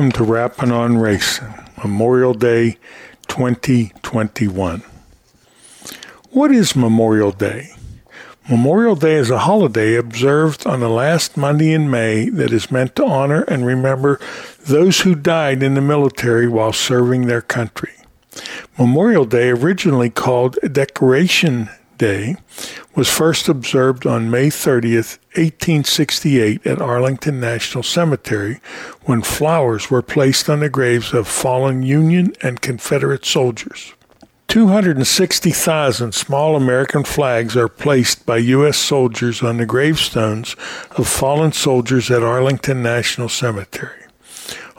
welcome to Rapping on Racing, Memorial Day 2021. What is Memorial Day? Memorial Day is a holiday observed on the last Monday in May that is meant to honor and remember those who died in the military while serving their country. Memorial Day, originally called Decoration Day, was first observed on May 30th, 1868 at Arlington National Cemetery when flowers were placed on the graves of fallen Union and Confederate soldiers. 260,000 small American flags are placed by U.S. soldiers on the gravestones of fallen soldiers at Arlington National Cemetery.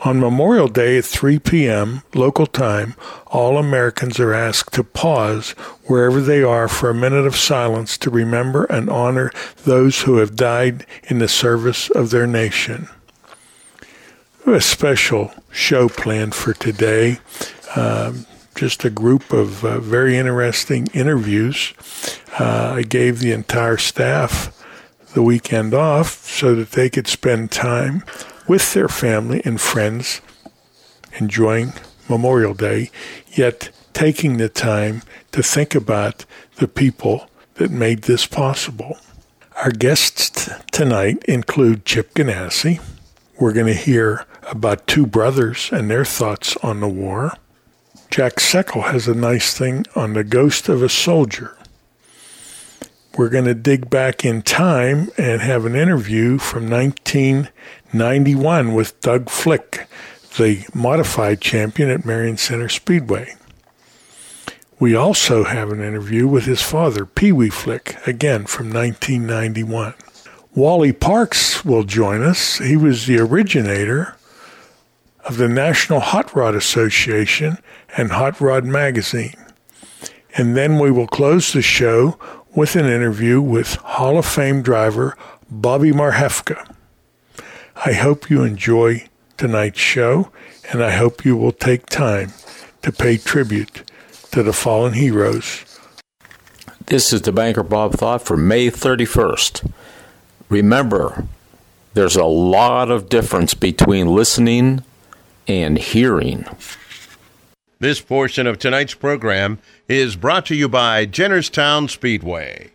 On Memorial Day at 3 p.m. local time, all Americans are asked to pause wherever they are for a minute of silence to remember and honor those who have died in the service of their nation. A special show planned for today. Um, just a group of uh, very interesting interviews. Uh, I gave the entire staff the weekend off so that they could spend time with their family and friends enjoying Memorial Day, yet taking the time to think about the people that made this possible. Our guests tonight include Chip Ganassi. We're going to hear about two brothers and their thoughts on the war. Jack Seckel has a nice thing on the ghost of a soldier. We're going to dig back in time and have an interview from 1991 with Doug Flick, the modified champion at Marion Center Speedway. We also have an interview with his father, Pee Wee Flick, again from 1991. Wally Parks will join us. He was the originator of the National Hot Rod Association and Hot Rod Magazine. And then we will close the show with an interview with Hall of Fame driver Bobby Marhefka. I hope you enjoy tonight's show, and I hope you will take time to pay tribute to the fallen heroes. This is the Banker Bob Thought for May 31st. Remember, there's a lot of difference between listening and hearing. This portion of tonight's program is brought to you by Jennerstown Speedway.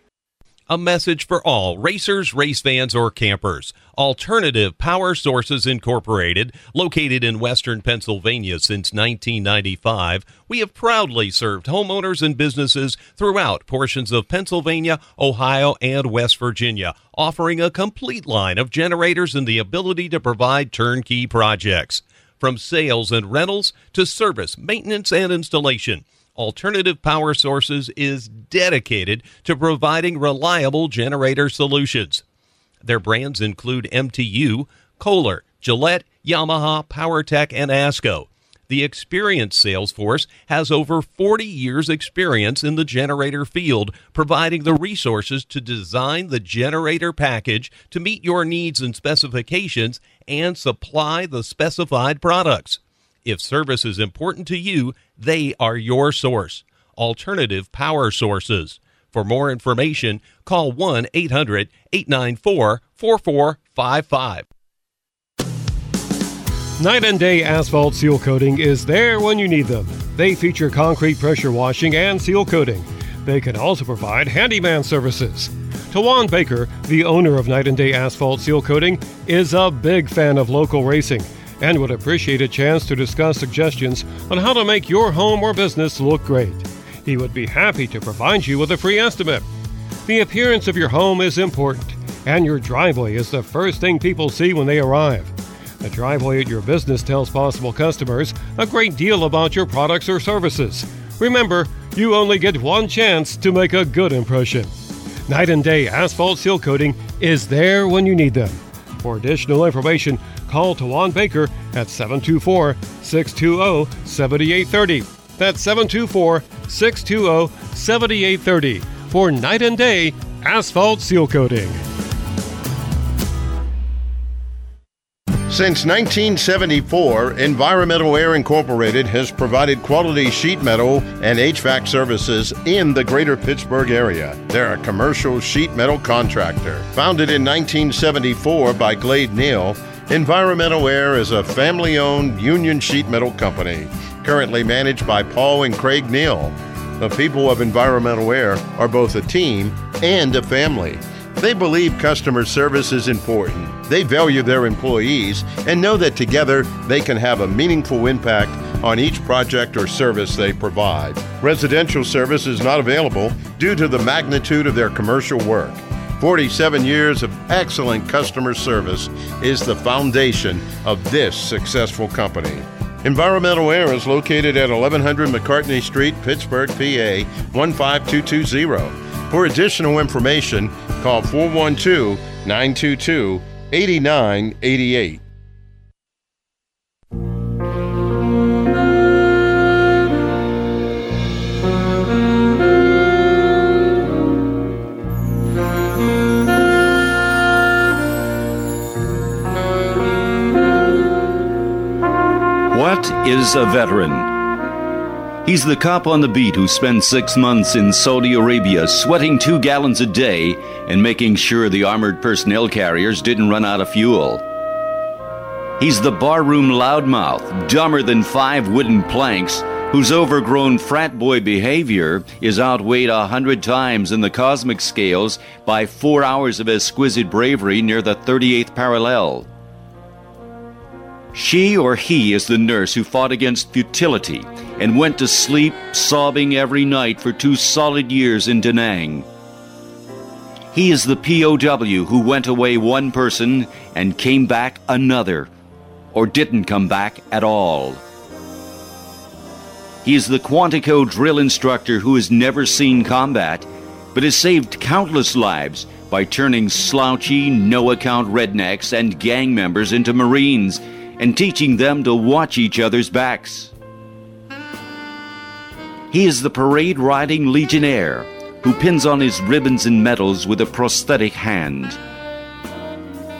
A message for all racers, race fans, or campers. Alternative Power Sources Incorporated, located in western Pennsylvania since 1995, we have proudly served homeowners and businesses throughout portions of Pennsylvania, Ohio, and West Virginia, offering a complete line of generators and the ability to provide turnkey projects. From sales and rentals to service, maintenance, and installation. Alternative Power Sources is dedicated to providing reliable generator solutions. Their brands include MTU, Kohler, Gillette, Yamaha, PowerTech, and ASCO. The experienced sales force has over 40 years' experience in the generator field, providing the resources to design the generator package to meet your needs and specifications and supply the specified products. If service is important to you, they are your source. Alternative Power Sources. For more information, call 1 800 894 4455. Night and Day Asphalt Seal Coating is there when you need them. They feature concrete pressure washing and seal coating. They can also provide handyman services. Tawan Baker, the owner of Night and Day Asphalt Seal Coating, is a big fan of local racing and would appreciate a chance to discuss suggestions on how to make your home or business look great. He would be happy to provide you with a free estimate. The appearance of your home is important, and your driveway is the first thing people see when they arrive. The driveway at your business tells possible customers a great deal about your products or services. Remember, you only get one chance to make a good impression. Night and Day Asphalt Seal Coating is there when you need them. For additional information, call Tawan Baker at 724 620 7830. That's 724 620 7830 for Night and Day Asphalt Seal Coating. Since 1974, Environmental Air Incorporated has provided quality sheet metal and HVAC services in the greater Pittsburgh area. They're a commercial sheet metal contractor. Founded in 1974 by Glade Neal, Environmental Air is a family owned union sheet metal company, currently managed by Paul and Craig Neal. The people of Environmental Air are both a team and a family. They believe customer service is important. They value their employees and know that together they can have a meaningful impact on each project or service they provide. Residential service is not available due to the magnitude of their commercial work. 47 years of excellent customer service is the foundation of this successful company. Environmental Air is located at 1100 McCartney Street, Pittsburgh, PA 15220. For additional information, call 412 922 8988. What is a veteran? He's the cop on the beat who spent six months in Saudi Arabia sweating two gallons a day and making sure the armored personnel carriers didn't run out of fuel. He's the barroom loudmouth, dumber than five wooden planks, whose overgrown frat boy behavior is outweighed a hundred times in the cosmic scales by four hours of exquisite bravery near the 38th parallel. She or he is the nurse who fought against futility and went to sleep sobbing every night for two solid years in Da Nang. He is the POW who went away one person and came back another, or didn't come back at all. He is the Quantico drill instructor who has never seen combat, but has saved countless lives by turning slouchy, no account rednecks and gang members into Marines and teaching them to watch each other's backs. He is the parade riding legionnaire who pins on his ribbons and medals with a prosthetic hand.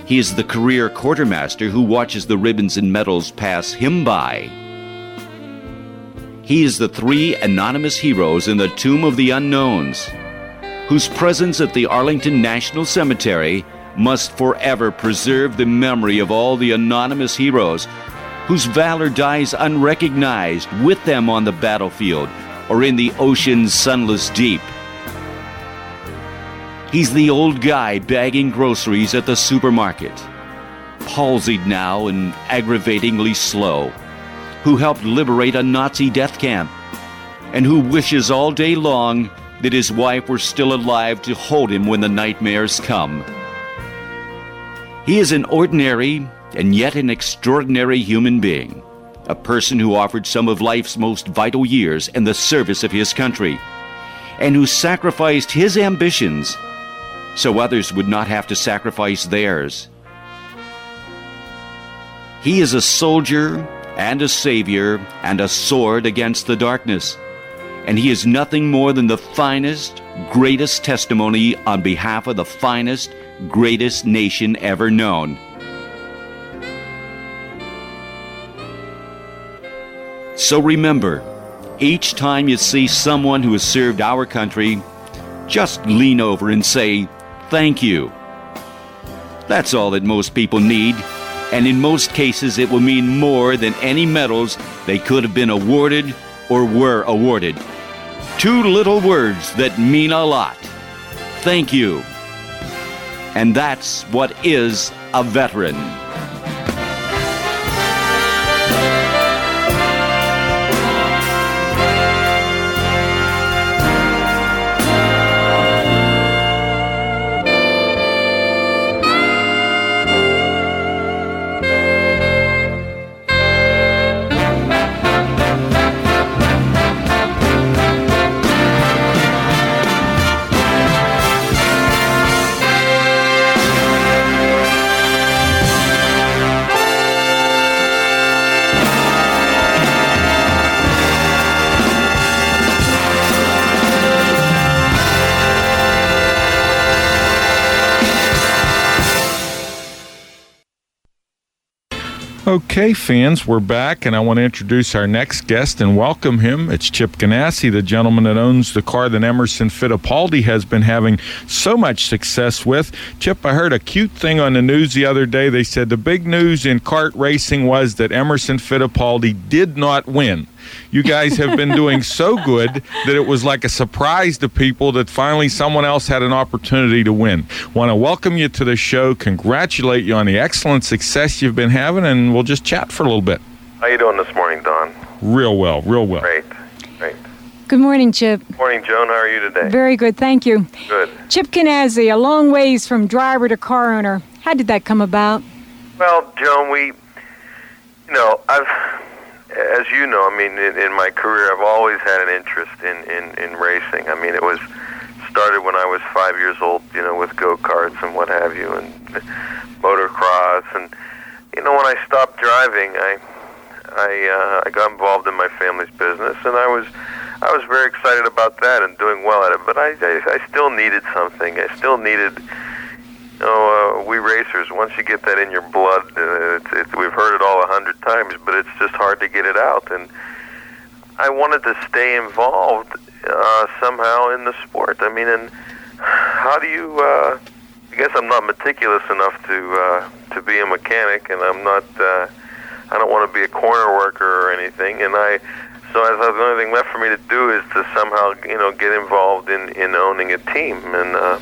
He is the career quartermaster who watches the ribbons and medals pass him by. He is the three anonymous heroes in the Tomb of the Unknowns, whose presence at the Arlington National Cemetery must forever preserve the memory of all the anonymous heroes whose valor dies unrecognized with them on the battlefield or in the ocean's sunless deep. He's the old guy bagging groceries at the supermarket, palsied now and aggravatingly slow, who helped liberate a Nazi death camp, and who wishes all day long that his wife were still alive to hold him when the nightmares come. He is an ordinary and yet an extraordinary human being, a person who offered some of life's most vital years in the service of his country, and who sacrificed his ambitions so others would not have to sacrifice theirs. He is a soldier and a savior and a sword against the darkness, and he is nothing more than the finest, greatest testimony on behalf of the finest, greatest nation ever known. So remember, each time you see someone who has served our country, just lean over and say, Thank you. That's all that most people need, and in most cases, it will mean more than any medals they could have been awarded or were awarded. Two little words that mean a lot. Thank you. And that's what is a veteran. Okay, fans, we're back, and I want to introduce our next guest and welcome him. It's Chip Ganassi, the gentleman that owns the car that Emerson Fittipaldi has been having so much success with. Chip, I heard a cute thing on the news the other day. They said the big news in CART racing was that Emerson Fittipaldi did not win. You guys have been doing so good that it was like a surprise to people that finally someone else had an opportunity to win. Want to welcome you to the show, congratulate you on the excellent success you've been having, and we'll just chat for a little bit. How you doing this morning, Don? Real well, real well. Great, great. Good morning, Chip. Morning, Joan. How are you today? Very good, thank you. Good. Chip Ganassi, a long ways from driver to car owner. How did that come about? Well, Joan, we, you know, I've, as you know, I mean, in, in my career, I've always had an interest in, in, in racing. I mean, it was started when I was five years old, you know, with go karts and what have you, and motocross. And you know, when I stopped driving, I I uh, I got involved in my family's business, and I was I was very excited about that and doing well at it. But I I, I still needed something. I still needed. Know, uh, we racers. Once you get that in your blood, uh, it's, it's, we've heard it all a hundred times, but it's just hard to get it out. And I wanted to stay involved uh, somehow in the sport. I mean, and how do you? Uh, I guess I'm not meticulous enough to uh, to be a mechanic, and I'm not. Uh, I don't want to be a corner worker or anything, and I. So I thought the only thing left for me to do is to somehow, you know, get involved in in owning a team. And uh,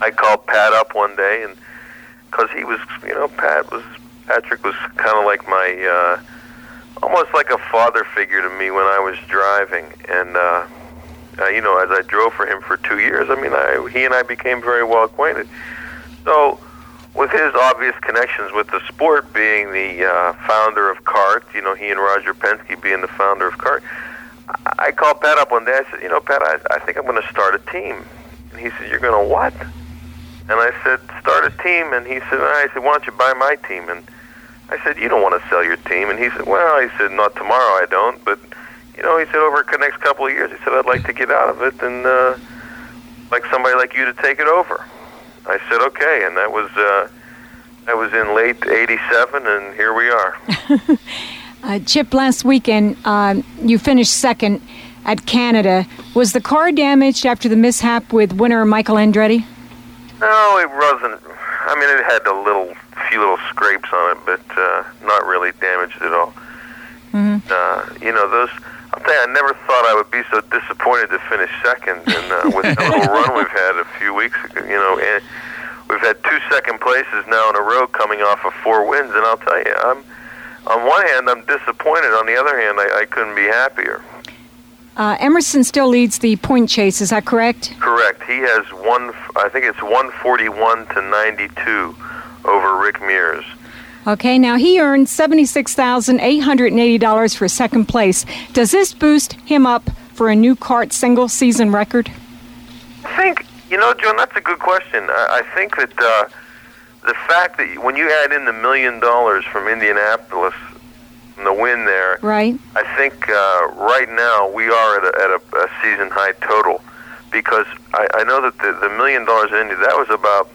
I called Pat up one day, and because he was, you know, Pat was Patrick was kind of like my, uh, almost like a father figure to me when I was driving, and. uh uh, you know, as I drove for him for two years, I mean, I, he and I became very well acquainted. So, with his obvious connections with the sport, being the uh, founder of CART, you know, he and Roger Penske being the founder of CART, I, called Pat up one day. I said, you know, Pat, I, I think I'm going to start a team. And he said, you're going to what? And I said, start a team. And he said, I said, why don't you buy my team? And I said, you don't want to sell your team. And he said, well, he said, not tomorrow, I don't, but you know, he said over the next couple of years, he said I'd like to get out of it and uh, like somebody like you to take it over. I said okay, and that was uh, that was in late '87, and here we are. uh, Chip, last weekend uh, you finished second at Canada. Was the car damaged after the mishap with winner Michael Andretti? No, it wasn't. I mean, it had a little, few little scrapes on it, but uh, not really damaged at all. Mm-hmm. Uh, you know, those I'll tell you, I never thought I would be so disappointed to finish second, and uh, with the little run we've had a few weeks ago, you know, and we've had two second places now in a row coming off of four wins, and I'll tell you, I'm on one hand I'm disappointed, on the other hand I, I couldn't be happier. Uh, Emerson still leads the point chase. Is that correct? Correct. He has one. I think it's 141 to 92 over Rick Mears. Okay, now he earned $76,880 for second place. Does this boost him up for a new CART single season record? I think, you know, Joan, that's a good question. I, I think that uh, the fact that when you add in the million dollars from Indianapolis, the win there, Right. I think uh, right now we are at a, at a, a season high total because I, I know that the, the million dollars in Indy, that was about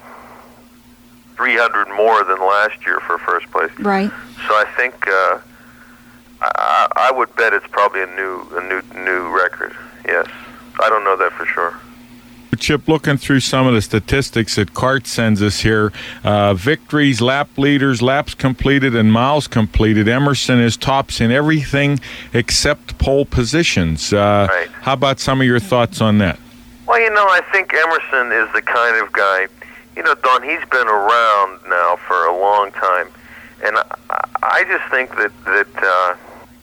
300 more than last year for first place. Right. So I think uh, I, I would bet it's probably a new a new new record. Yes, I don't know that for sure. Chip, looking through some of the statistics that CART sends us here, uh, victories, lap leaders, laps completed, and miles completed. Emerson is tops in everything except pole positions. Uh, Right. How about some of your thoughts on that? Well, you know, I think Emerson is the kind of guy. You know, Don, he's been around now for a long time, and I, I just think that that uh,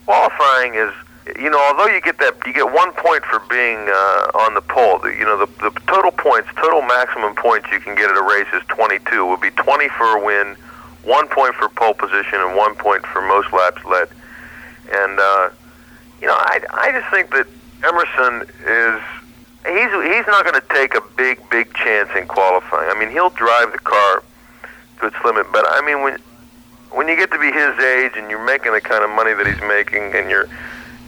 qualifying is. You know, although you get that, you get one point for being uh, on the pole. You know, the, the total points, total maximum points you can get at a race is 22. It would be 20 for a win, one point for pole position, and one point for most laps led. And uh, you know, I I just think that Emerson is he's he's not going to take a big big chance in qualifying. I mean, he'll drive the car to its limit, but I mean when when you get to be his age and you're making the kind of money that he's making and you're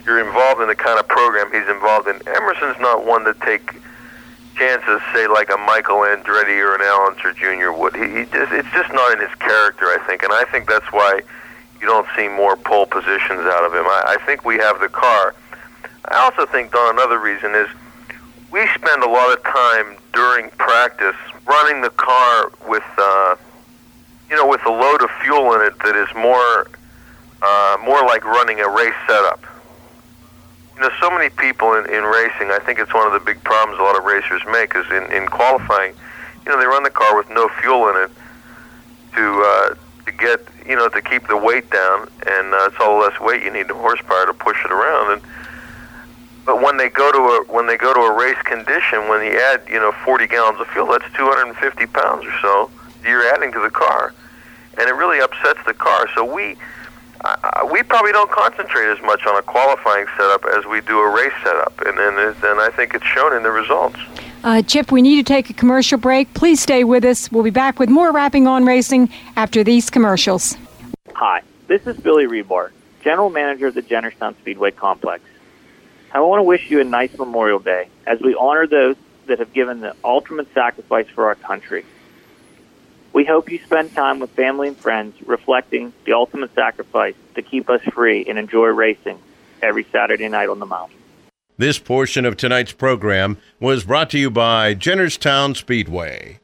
you're involved in the kind of program he's involved in, Emerson's not one to take chances, say like a Michael Andretti or an Al Unser Jr. would. He, he just it's just not in his character, I think, and I think that's why you don't see more pole positions out of him. I, I think we have the car. I also think, Don, another reason is we spend a lot of time during practice running the car with, uh, you know, with a load of fuel in it that is more, uh, more like running a race setup. You know, so many people in, in racing, I think it's one of the big problems a lot of racers make is in, in qualifying, you know, they run the car with no fuel in it to uh, to get, you know, to keep the weight down, and uh, it's all the less weight you need the horsepower to push it around. And but when they go to a when they go to a race condition, when you add, you know, 40 gallons of fuel, that's 250 pounds or so you're adding to the car, and it really upsets the car. So we uh, we probably don't concentrate as much on a qualifying setup as we do a race setup, and and, and I think it's shown in the results. Uh, Chip, we need to take a commercial break. Please stay with us. We'll be back with more Rapping on Racing after these commercials. Hi, this is Billy Rebar, General Manager of the Jennerstown Speedway Complex. I want to wish you a nice Memorial Day as we honor those that have given the ultimate sacrifice for our country. We hope you spend time with family and friends reflecting the ultimate sacrifice to keep us free and enjoy racing every Saturday night on the mountain. This portion of tonight's program was brought to you by Jennerstown Speedway.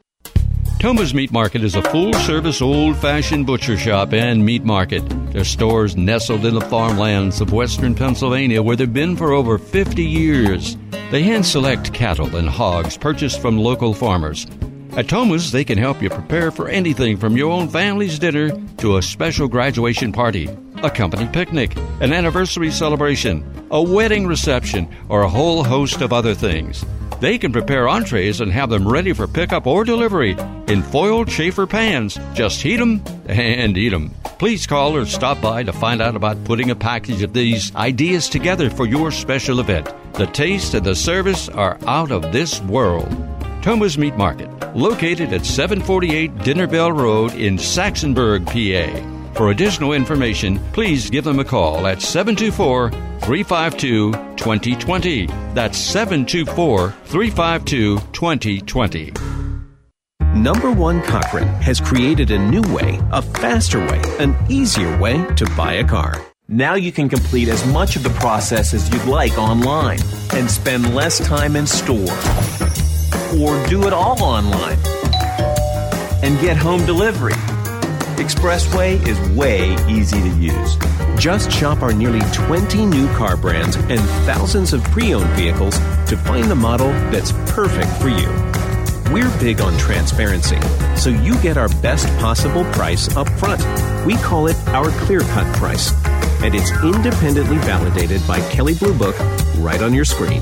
Toma's Meat Market is a full service, old fashioned butcher shop and meat market. Their stores nestled in the farmlands of western Pennsylvania where they've been for over 50 years. They hand select cattle and hogs purchased from local farmers. At Toma's, they can help you prepare for anything from your own family's dinner to a special graduation party, a company picnic, an anniversary celebration, a wedding reception, or a whole host of other things. They can prepare entrees and have them ready for pickup or delivery in foiled chafer pans. Just heat 'em and eat 'em. Please call or stop by to find out about putting a package of these ideas together for your special event. The taste and the service are out of this world. Thomas Meat Market, located at 748 Dinner Bell Road in Saxonburg, PA. For additional information, please give them a call at 724 352 2020. That's 724 352 2020. Number One Cochran has created a new way, a faster way, an easier way to buy a car. Now you can complete as much of the process as you'd like online and spend less time in store. Or do it all online and get home delivery. Expressway is way easy to use. Just shop our nearly 20 new car brands and thousands of pre owned vehicles to find the model that's perfect for you. We're big on transparency, so you get our best possible price up front. We call it our clear cut price, and it's independently validated by Kelley Blue Book right on your screen.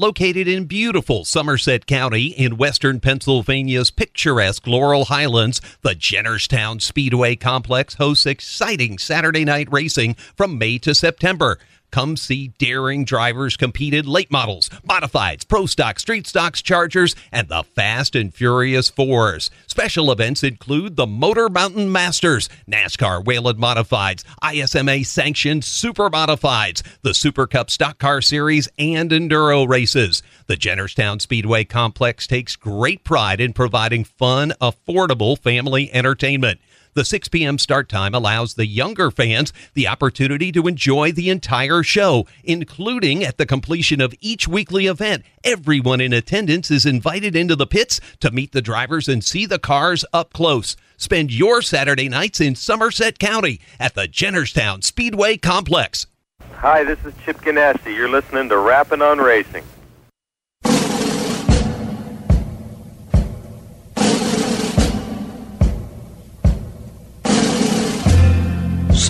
Located in beautiful Somerset County in western Pennsylvania's picturesque Laurel Highlands, the Jennerstown Speedway Complex hosts exciting Saturday night racing from May to September. Come see daring drivers compete in late models, modifieds, pro stock, street stocks, chargers, and the Fast and Furious Fours. Special events include the Motor Mountain Masters, NASCAR Whelen Modifieds, ISMA sanctioned Super Modifieds, the Super Cup Stock Car Series, and Enduro races. The Jennerstown Speedway Complex takes great pride in providing fun, affordable family entertainment. The 6 p.m. start time allows the younger fans the opportunity to enjoy the entire show, including at the completion of each weekly event. Everyone in attendance is invited into the pits to meet the drivers and see the cars up close. Spend your Saturday nights in Somerset County at the Jennerstown Speedway Complex. Hi, this is Chip Ganassi. You're listening to Rapping on Racing.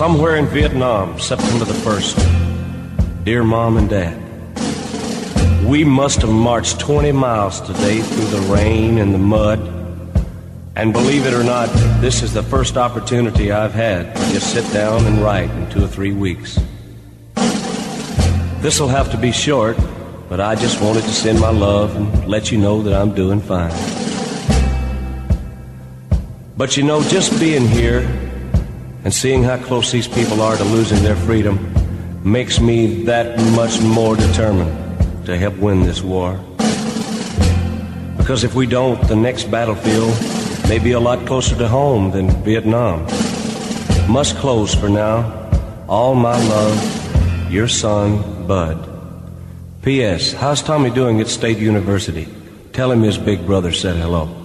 Somewhere in Vietnam, September the 1st. Dear Mom and Dad, we must have marched 20 miles today through the rain and the mud. And believe it or not, this is the first opportunity I've had to just sit down and write in two or three weeks. This'll have to be short, but I just wanted to send my love and let you know that I'm doing fine. But you know, just being here and seeing how close these people are to losing their freedom makes me that much more determined to help win this war. Because if we don't, the next battlefield may be a lot closer to home than Vietnam. Must close for now. All my love, your son, Bud. P.S. How's Tommy doing at State University? Tell him his big brother said hello.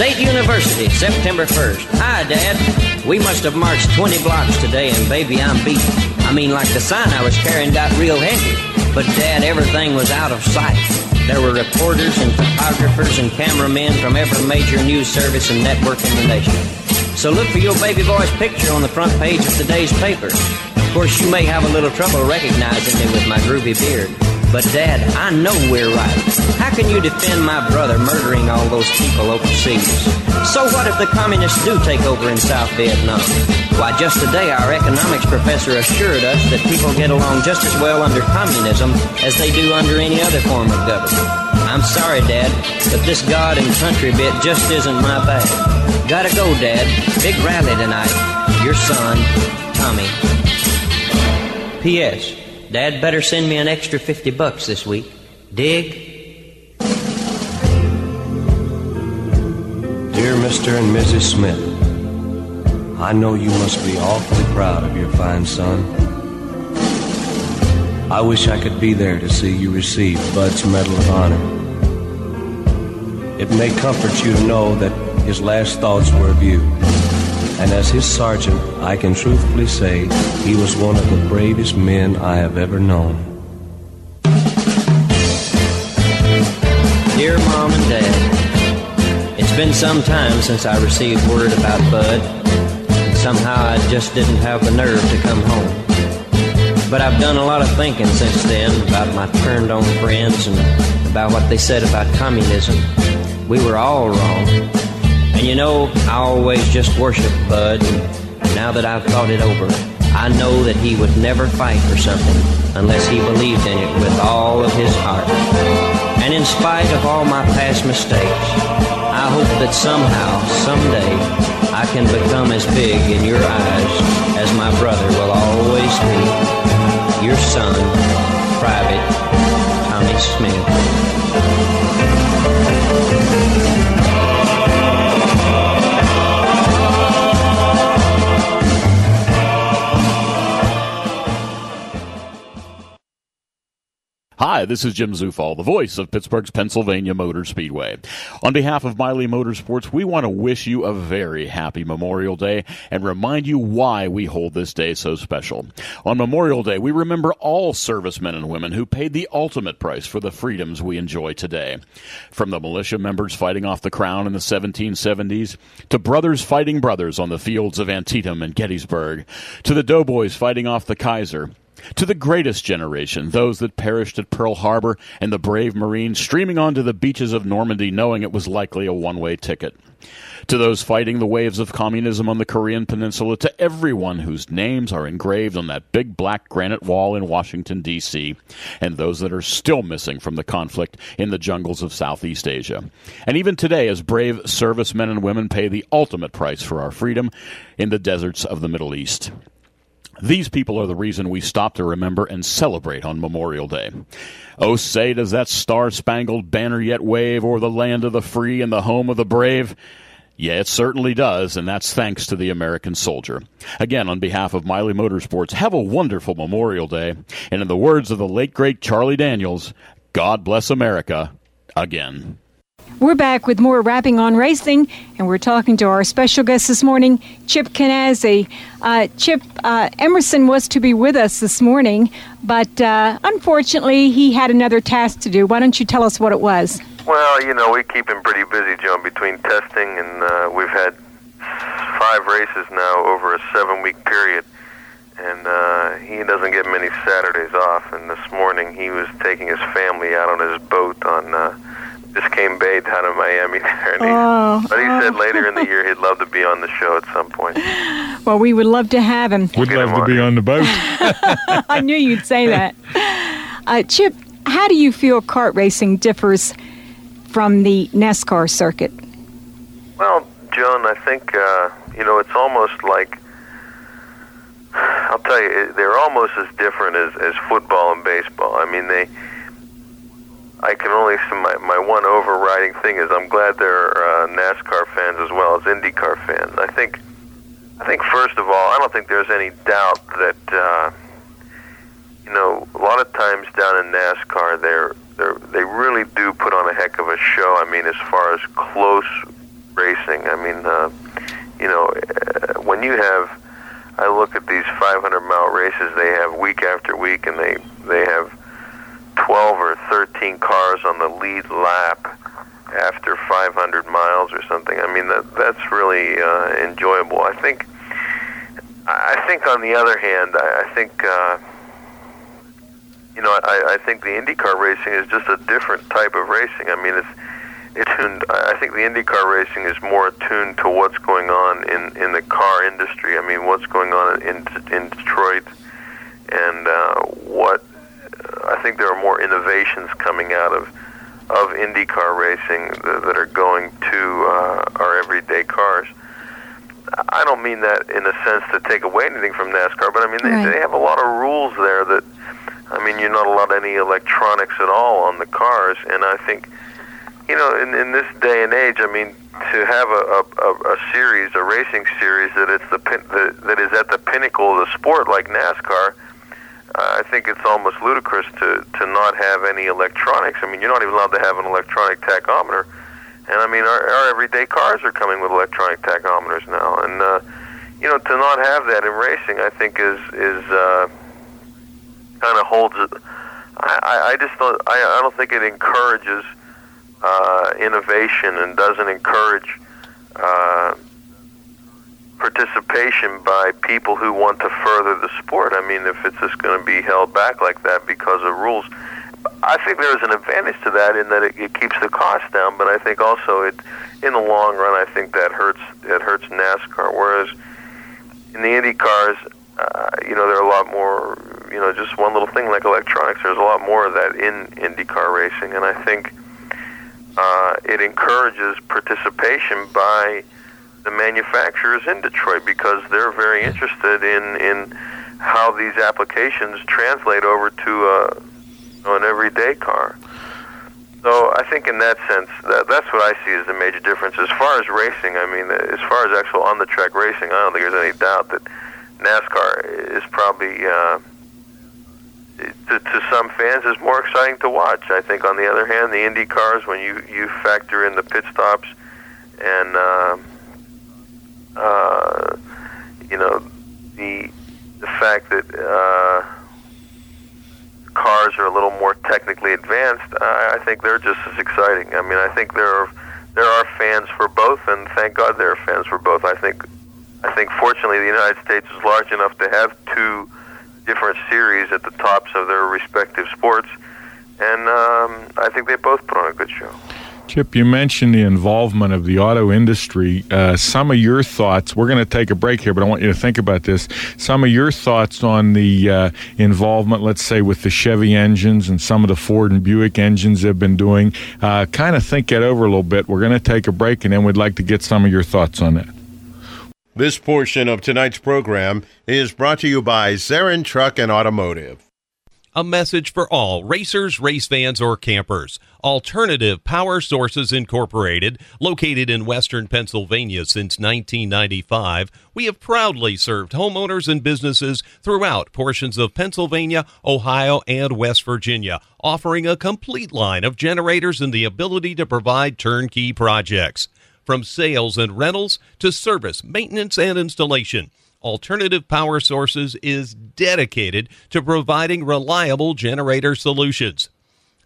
State University, September 1st. Hi, Dad. We must have marched 20 blocks today, and baby, I'm beat. I mean, like the sign I was carrying got real heavy. But, Dad, everything was out of sight. There were reporters and photographers and cameramen from every major news service and network in the nation. So look for your baby boy's picture on the front page of today's paper. Of course, you may have a little trouble recognizing me with my groovy beard. But, Dad, I know we're right. How can you defend my brother murdering all those people overseas? So what if the communists do take over in South Vietnam? Why, just today our economics professor assured us that people get along just as well under communism as they do under any other form of government. I'm sorry, Dad, but this God and country bit just isn't my bag. Gotta go, Dad. Big rally tonight. Your son, Tommy. P.S. Dad better send me an extra 50 bucks this week. Dig? Dear Mr. and Mrs. Smith, I know you must be awfully proud of your fine son. I wish I could be there to see you receive Bud's Medal of Honor. It may comfort you to know that his last thoughts were of you. And as his sergeant, I can truthfully say he was one of the bravest men I have ever known. Dear Mom and Dad, it's been some time since I received word about Bud. Somehow I just didn't have the nerve to come home. But I've done a lot of thinking since then about my turned on friends and about what they said about communism. We were all wrong. You know, I always just worshiped Bud. And now that I've thought it over, I know that he would never fight for something unless he believed in it with all of his heart. And in spite of all my past mistakes, I hope that somehow, someday, I can become as big in your eyes as my brother will always be. Your son, Private Tommy Smith. Hi, this is Jim Zufall, the voice of Pittsburgh's Pennsylvania Motor Speedway. On behalf of Miley Motorsports, we want to wish you a very happy Memorial Day and remind you why we hold this day so special. On Memorial Day, we remember all servicemen and women who paid the ultimate price for the freedoms we enjoy today. From the militia members fighting off the crown in the 1770s, to brothers fighting brothers on the fields of Antietam and Gettysburg, to the doughboys fighting off the Kaiser, to the greatest generation, those that perished at Pearl Harbor and the brave Marines streaming onto the beaches of Normandy knowing it was likely a one way ticket. To those fighting the waves of communism on the Korean Peninsula, to everyone whose names are engraved on that big black granite wall in Washington, D.C., and those that are still missing from the conflict in the jungles of Southeast Asia. And even today, as brave servicemen and women pay the ultimate price for our freedom in the deserts of the Middle East. These people are the reason we stop to remember and celebrate on Memorial Day. Oh, say, does that star spangled banner yet wave o'er the land of the free and the home of the brave? Yeah, it certainly does, and that's thanks to the American soldier. Again, on behalf of Miley Motorsports, have a wonderful Memorial Day. And in the words of the late, great Charlie Daniels, God bless America again. We're back with more Rapping on Racing, and we're talking to our special guest this morning, Chip Ganassi. Uh, Chip, uh, Emerson was to be with us this morning, but uh, unfortunately, he had another task to do. Why don't you tell us what it was? Well, you know, we keep him pretty busy, Joan, between testing, and uh, we've had five races now over a seven week period. And uh, he doesn't get many Saturdays off. And this morning he was taking his family out on his boat on uh, Biscayne Bay down in Miami there. And he, Oh, but he oh. said later in the year he'd love to be on the show at some point. Well, we would love to have him. We'd love to be on the boat. I knew you'd say that. Uh, Chip, how do you feel CART racing differs from the NASCAR circuit? Well, Joan, I think uh, you know it's almost like I'll tell you, they're almost as different as, as football and baseball. I mean, they. I can only my my one overriding thing is I'm glad there are uh, NASCAR fans as well as IndyCar fans. I think. I think first of all, I don't think there's any doubt that uh, you know a lot of times down in NASCAR they're they they really do put on a heck of a show. I mean, as far as close racing, I mean, uh, you know, uh, when you have, I look at these 500 mile races they have week after week, and they they have 12 or 13 cars on the lead lap after 500 miles or something. I mean, that that's really uh, enjoyable. I think. I think on the other hand, I, I think. Uh, you know, I, I think the IndyCar racing is just a different type of racing. I mean, it's it's. I think the IndyCar racing is more attuned to what's going on in in the car industry. I mean, what's going on in in Detroit, and uh, what I think there are more innovations coming out of of IndyCar racing that, that are going to uh, our everyday cars. I don't mean that in a sense to take away anything from NASCAR, but I mean they, they have a lot of rules there that I mean you're not allowed any electronics at all on the cars, and I think you know in in this day and age, I mean to have a a, a, series, a racing series that it's the pin, that, that is at the pinnacle of the sport like NASCAR. Uh, I think it's almost ludicrous to to not have any electronics. I mean, you're not even allowed to have an electronic tachometer. And I mean, our, our everyday cars are coming with electronic tachometers now, and uh, you know, to not have that in racing, I think is is uh, kind of holds it. I, I- just don't. I, I don't think it encourages uh, innovation and doesn't encourage uh, participation by people who want to further the sport. I mean, if it's just going to be held back like that because of rules, I think there's an advantage to that in that it, it keeps the cost down. But I think also it, in the long run, I think that hurts. It hurts NASCAR. Whereas in the Indy cars, uh, you know, there are a lot more. You know, just one little thing like electronics. There's a lot more of that in IndyCar racing, and I think uh, it encourages participation by the manufacturers in Detroit because they're very interested in in how these applications translate over to uh, an everyday car. So I think in that sense, that, that's what I see as the major difference. As far as racing, I mean, as far as actual on-the-track racing, I don't think there's any doubt that NASCAR is probably, uh, to, to some fans, is more exciting to watch. I think, on the other hand, the Indy cars, when you you factor in the pit stops and uh, uh, you know the the fact that. Uh, cars are a little more technically advanced, I, I think they're just as exciting. I mean, I think there are there are fans for both, and thank God there are fans for both. I think I think fortunately the United States is large enough to have two different series at the tops of their respective sports, and um, I think they both put on a good show. Chip, you mentioned the involvement of the auto industry. Uh, some of your thoughts, we're going to take a break here, but I want you to think about this. Some of your thoughts on the uh, involvement, let's say, with the Chevy engines and some of the Ford and Buick engines they've been doing. Uh, kind of think it over a little bit. We're going to take a break, and then we'd like to get some of your thoughts on that. This portion of tonight's program is brought to you by Zarin Truck and Automotive. A message for all racers, race fans, or campers. Alternative Power Sources Incorporated, located in western Pennsylvania since 1995, we have proudly served homeowners and businesses throughout portions of Pennsylvania, Ohio, and West Virginia, offering a complete line of generators and the ability to provide turnkey projects. From sales and rentals to service, maintenance, and installation. Alternative Power Sources is dedicated to providing reliable generator solutions.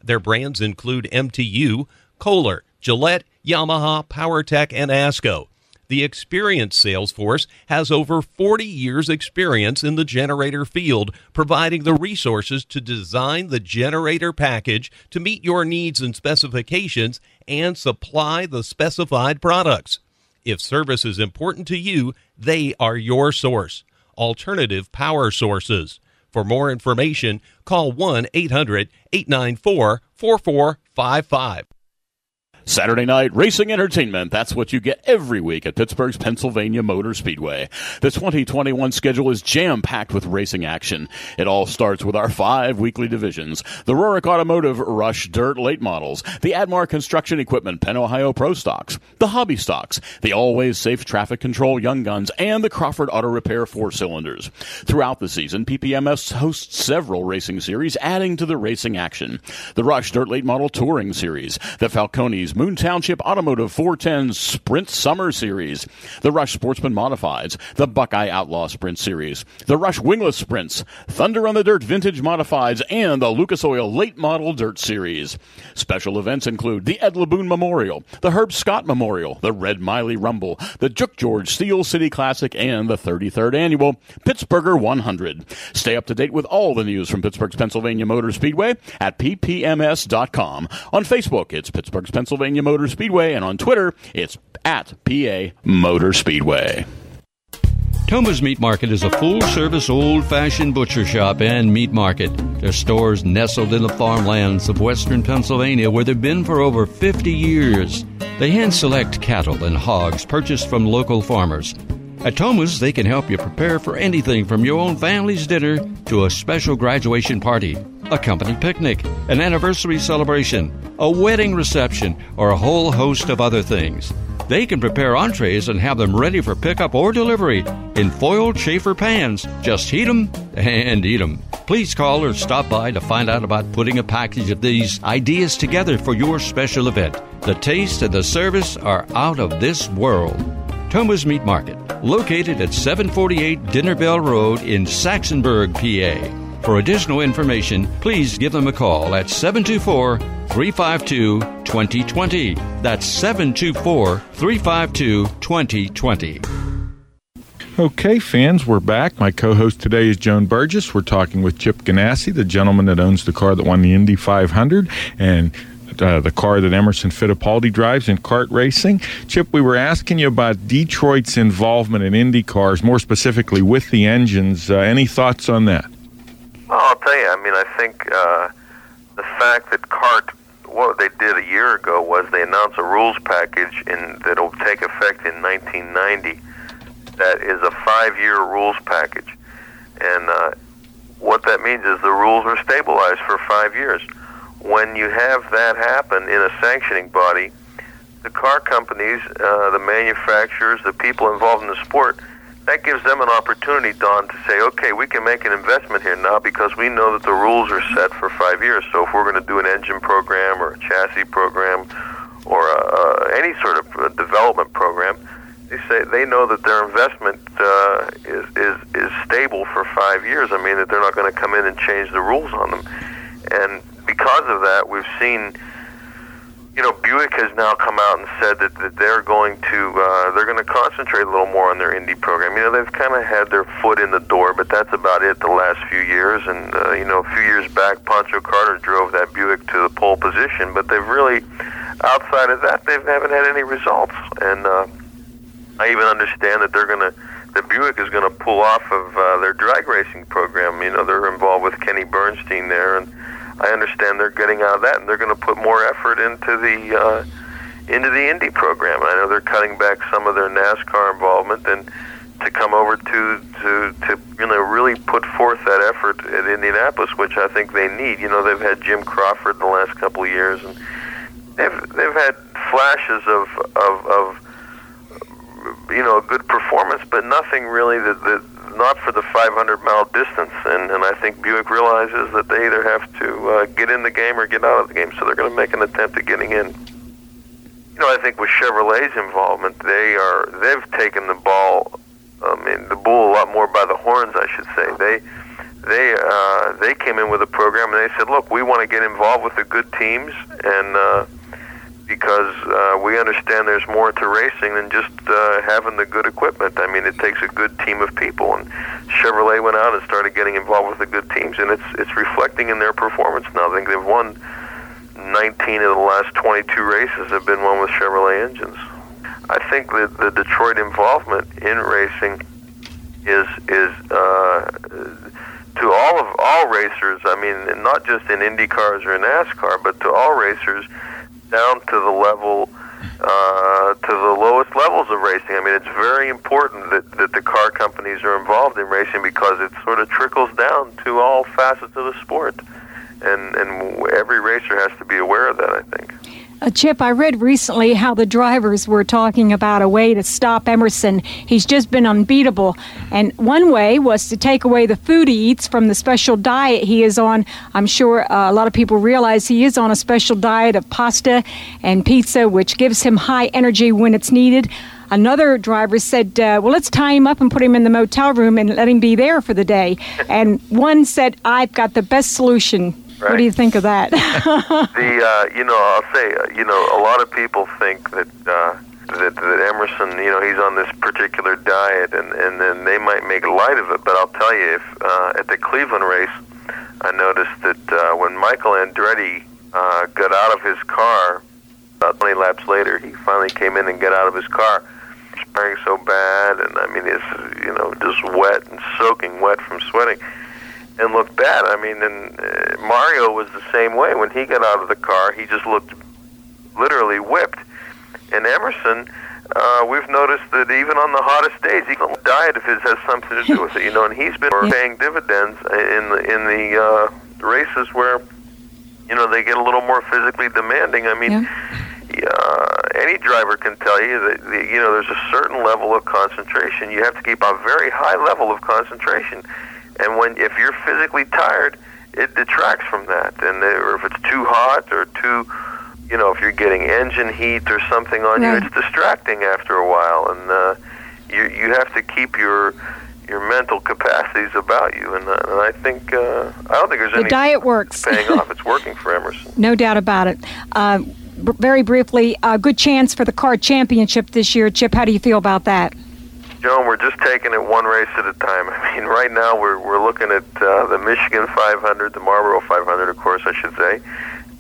Their brands include MTU, Kohler, Gillette, Yamaha, PowerTech, and ASCO. The experienced sales force has over 40 years' experience in the generator field, providing the resources to design the generator package to meet your needs and specifications and supply the specified products. If service is important to you, they are your source. Alternative Power Sources. For more information, call 1 800 894 4455. Saturday night racing entertainment. That's what you get every week at Pittsburgh's Pennsylvania Motor Speedway. The 2021 schedule is jam packed with racing action. It all starts with our five weekly divisions the Rorick Automotive Rush Dirt Late Models, the Admar Construction Equipment Penn Ohio Pro Stocks, the Hobby Stocks, the Always Safe Traffic Control Young Guns, and the Crawford Auto Repair Four Cylinders. Throughout the season, PPMS hosts several racing series, adding to the racing action. The Rush Dirt Late Model Touring Series, the Falcones Moon Township Automotive 410 Sprint Summer Series, the Rush Sportsman Modifieds, the Buckeye Outlaw Sprint Series, the Rush Wingless Sprints, Thunder on the Dirt Vintage Modifieds, and the Lucas Oil Late Model Dirt Series. Special events include the Ed Laboon Memorial, the Herb Scott Memorial, the Red Miley Rumble, the Juk George Steel City Classic, and the 33rd Annual Pittsburgher 100. Stay up to date with all the news from Pittsburgh's Pennsylvania Motor Speedway at ppms.com. On Facebook, it's Pittsburgh's Pennsylvania Motor Speedway, and on Twitter, it's at PA Motor Speedway. Toma's Meat Market is a full service, old fashioned butcher shop and meat market. Their stores nestled in the farmlands of western Pennsylvania where they've been for over 50 years. They hand select cattle and hogs purchased from local farmers. At Toma's, they can help you prepare for anything from your own family's dinner to a special graduation party, a company picnic, an anniversary celebration, a wedding reception, or a whole host of other things. They can prepare entrees and have them ready for pickup or delivery in foiled chafer pans. Just heat them and eat them. Please call or stop by to find out about putting a package of these ideas together for your special event. The taste and the service are out of this world. Toma's Meat Market, located at 748 Dinner Bell Road in Saxonburg, PA. For additional information, please give them a call at 724 352 2020. That's 724 352 2020. Okay, fans, we're back. My co host today is Joan Burgess. We're talking with Chip Ganassi, the gentleman that owns the car that won the Indy 500. And uh, the car that Emerson Fittipaldi drives in CART racing. Chip, we were asking you about Detroit's involvement in Indy cars, more specifically with the engines. Uh, any thoughts on that? Well, I'll tell you. I mean, I think uh, the fact that CART what they did a year ago was they announced a rules package that'll take effect in 1990. That is a five-year rules package, and uh, what that means is the rules are stabilized for five years. When you have that happen in a sanctioning body, the car companies, uh, the manufacturers, the people involved in the sport, that gives them an opportunity, Don, to say, okay, we can make an investment here now because we know that the rules are set for five years. So if we're going to do an engine program or a chassis program or uh, any sort of uh, development program, they say they know that their investment uh, is, is is stable for five years. I mean that they're not going to come in and change the rules on them, and because of that, we've seen you know, Buick has now come out and said that, that they're going to uh, they're going to concentrate a little more on their Indy program. You know, they've kind of had their foot in the door, but that's about it the last few years. And uh, you know, a few years back, Pancho Carter drove that Buick to the pole position, but they've really, outside of that, they haven't had any results. And uh, I even understand that they're going to. The Buick is going to pull off of uh, their drag racing program. You know, they're involved with Kenny Bernstein there, and I understand they're getting out of that, and they're going to put more effort into the uh, into the Indy program. I know they're cutting back some of their NASCAR involvement, and to come over to to to you know really put forth that effort at Indianapolis, which I think they need. You know, they've had Jim Crawford the last couple of years, and they've they've had flashes of of, of you know a good performance, but nothing really that that not for the 500 mile distance. And, and I think Buick realizes that they either have to uh, get in the game or get out of the game. So they're going to make an attempt at getting in. You know, I think with Chevrolet's involvement, they are they've taken the ball, I mean, the bull a lot more by the horns, I should say. They they uh, they came in with a program and they said, look, we want to get involved with the good teams and. Uh, because uh, we understand there's more to racing than just uh, having the good equipment. I mean, it takes a good team of people, and Chevrolet went out and started getting involved with the good teams, and it's it's reflecting in their performance now. I think they've won 19 of the last 22 races have been won with Chevrolet engines. I think that the Detroit involvement in racing is is uh, to all of all racers. I mean, not just in Indy cars or in NASCAR, but to all racers down to the level uh, to the lowest levels of racing. I mean, it's very important that, that the car companies are involved in racing because it sort of trickles down to all facets of the sport, and and every racer has to be aware of that. I think. Uh, Chip, I read recently how the drivers were talking about a way to stop Emerson. He's just been unbeatable. And one way was to take away the food he eats from the special diet he is on. I'm sure uh, a lot of people realize he is on a special diet of pasta and pizza, which gives him high energy when it's needed. Another driver said, uh, Well, let's tie him up and put him in the motel room and let him be there for the day. And one said, I've got the best solution. Right. What do you think of that? the uh, you know I'll say uh, you know a lot of people think that uh, that that Emerson you know he's on this particular diet and and then they might make light of it but I'll tell you if uh, at the Cleveland race I noticed that uh, when Michael Andretti uh, got out of his car about 20 laps later he finally came in and got out of his car spraying so bad and I mean it's you know just wet and soaking wet from sweating and looked bad. I mean, and uh, Mario was the same way. When he got out of the car, he just looked literally whipped. And Emerson, uh, we've noticed that even on the hottest days, he diet of his has something to do with it. You know, and he's been paying dividends in the in the uh, races where you know they get a little more physically demanding. I mean. Uh, any driver can tell you that the, you know there's a certain level of concentration. You have to keep a very high level of concentration and when if you're physically tired, it detracts from that. And or if it's too hot or too, you know, if you're getting engine heat or something on Right. you, it's distracting after a while. And uh, you you have to keep your your mental capacities about you. And, uh, and I think uh, I don't think there's The any diet works. paying off. It's working for Emerson. No doubt about it. Uh, b- very briefly, a good chance for the CART championship this year. Chip, how do you feel about that? Joan, we're just taking it one race at a time. I mean, right now we're we're looking at uh, the Michigan 500, the Marlboro 500, of course, I should say,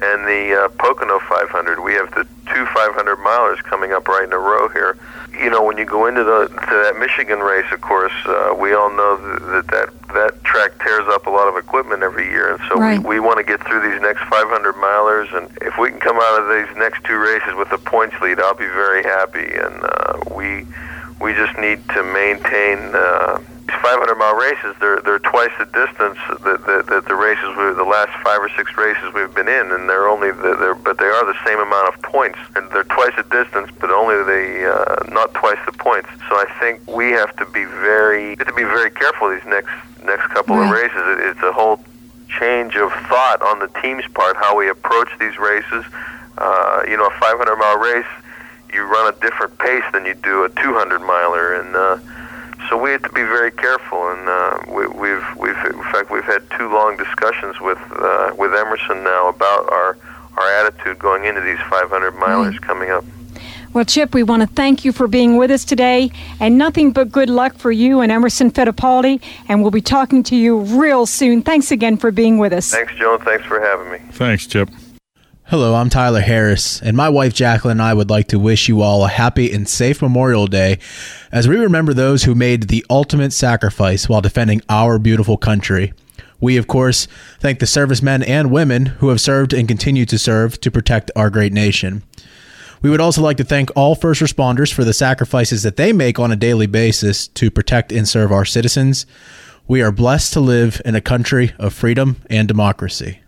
and the uh, Pocono 500. We have the two 500 milers coming up right in a row here. You know, when you go into the to that Michigan race, of course, uh, we all know that that that track tears up a lot of equipment every year, and so Right. we, we want to get through these next 500 milers. And if we can come out of these next two races with a points lead, I'll be very happy. And uh, we we just need to maintain uh, these 500 mile races. They're they're twice the distance that, that, that the races we the last five or six races we've been in, and they're only the, they're but they are the same amount of points, and they're twice the distance, but only the uh, not twice the points. So I think we have to be very we have to be very careful these next next couple of races. It, it's a whole change of thought on the team's part how we approach these races. Uh, you know, a 500 mile race, you run a different pace than you do a 200 miler, and uh, so we have to be very careful. And uh, we, we've we've in fact we've had two long discussions with uh, with Emerson now about our our attitude going into these 500 milers coming up. Well, Chip, we want to thank you for being with us today, and nothing but good luck for you and Emerson Fittipaldi. And we'll be talking to you real soon. Thanks again for being with us. Thanks, Joan. Thanks for having me. Thanks, Chip. Hello, I'm Tyler Harris, and my wife Jacqueline and I would like to wish you all a happy and safe Memorial Day as we remember those who made the ultimate sacrifice while defending our beautiful country. We, of course, thank the servicemen and women who have served and continue to serve to protect our great nation. We would also like to thank all first responders for the sacrifices that they make on a daily basis to protect and serve our citizens. We are blessed to live in a country of freedom and democracy.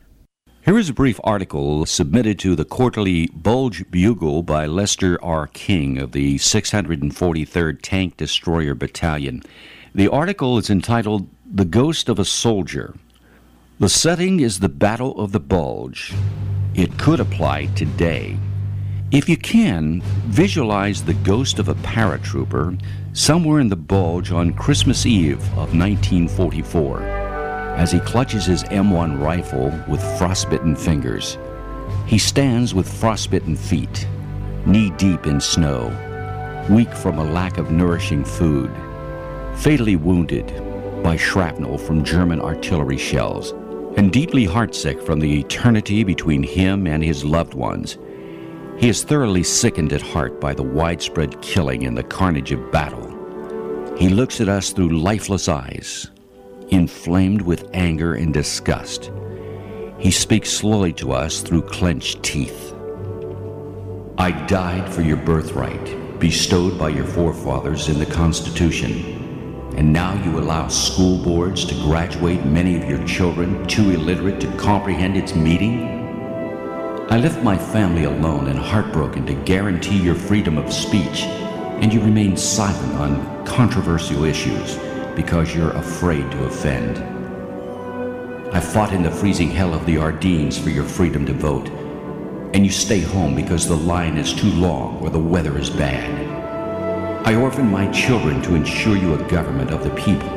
Here is a brief article submitted to the quarterly Bulge Bugle by Lester R. King of the 643rd Tank Destroyer Battalion. The article is entitled The Ghost of a Soldier. The setting is the Battle of the Bulge. It could apply today. If you can, visualize the ghost of a paratrooper somewhere in the bulge on Christmas Eve of 1944 as he clutches his M1 rifle with frostbitten fingers. He stands with frostbitten feet, knee deep in snow, weak from a lack of nourishing food, fatally wounded by shrapnel from German artillery shells, and deeply heartsick from the eternity between him and his loved ones. He is thoroughly sickened at heart by the widespread killing and the carnage of battle. He looks at us through lifeless eyes, inflamed with anger and disgust. He speaks slowly to us through clenched teeth. I died for your birthright, bestowed by your forefathers in the Constitution. And now you allow school boards to graduate many of your children too illiterate to comprehend its meaning? I left my family alone and heartbroken to guarantee your freedom of speech, and you remain silent on controversial issues because you're afraid to offend. I fought in the freezing hell of the Ardennes for your freedom to vote, and you stay home because the line is too long or the weather is bad. I orphaned my children to ensure you a government of the people,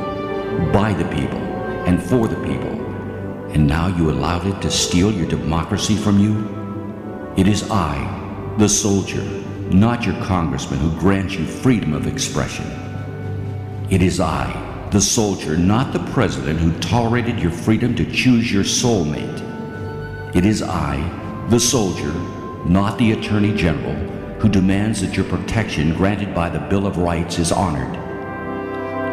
by the people, and for the people, and now you allowed it to steal your democracy from you? It is I, the soldier, not your congressman who grants you freedom of expression. It is I, the soldier, not the president who tolerated your freedom to choose your soulmate. It is I, the soldier, not the attorney general, who demands that your protection granted by the Bill of Rights is honored.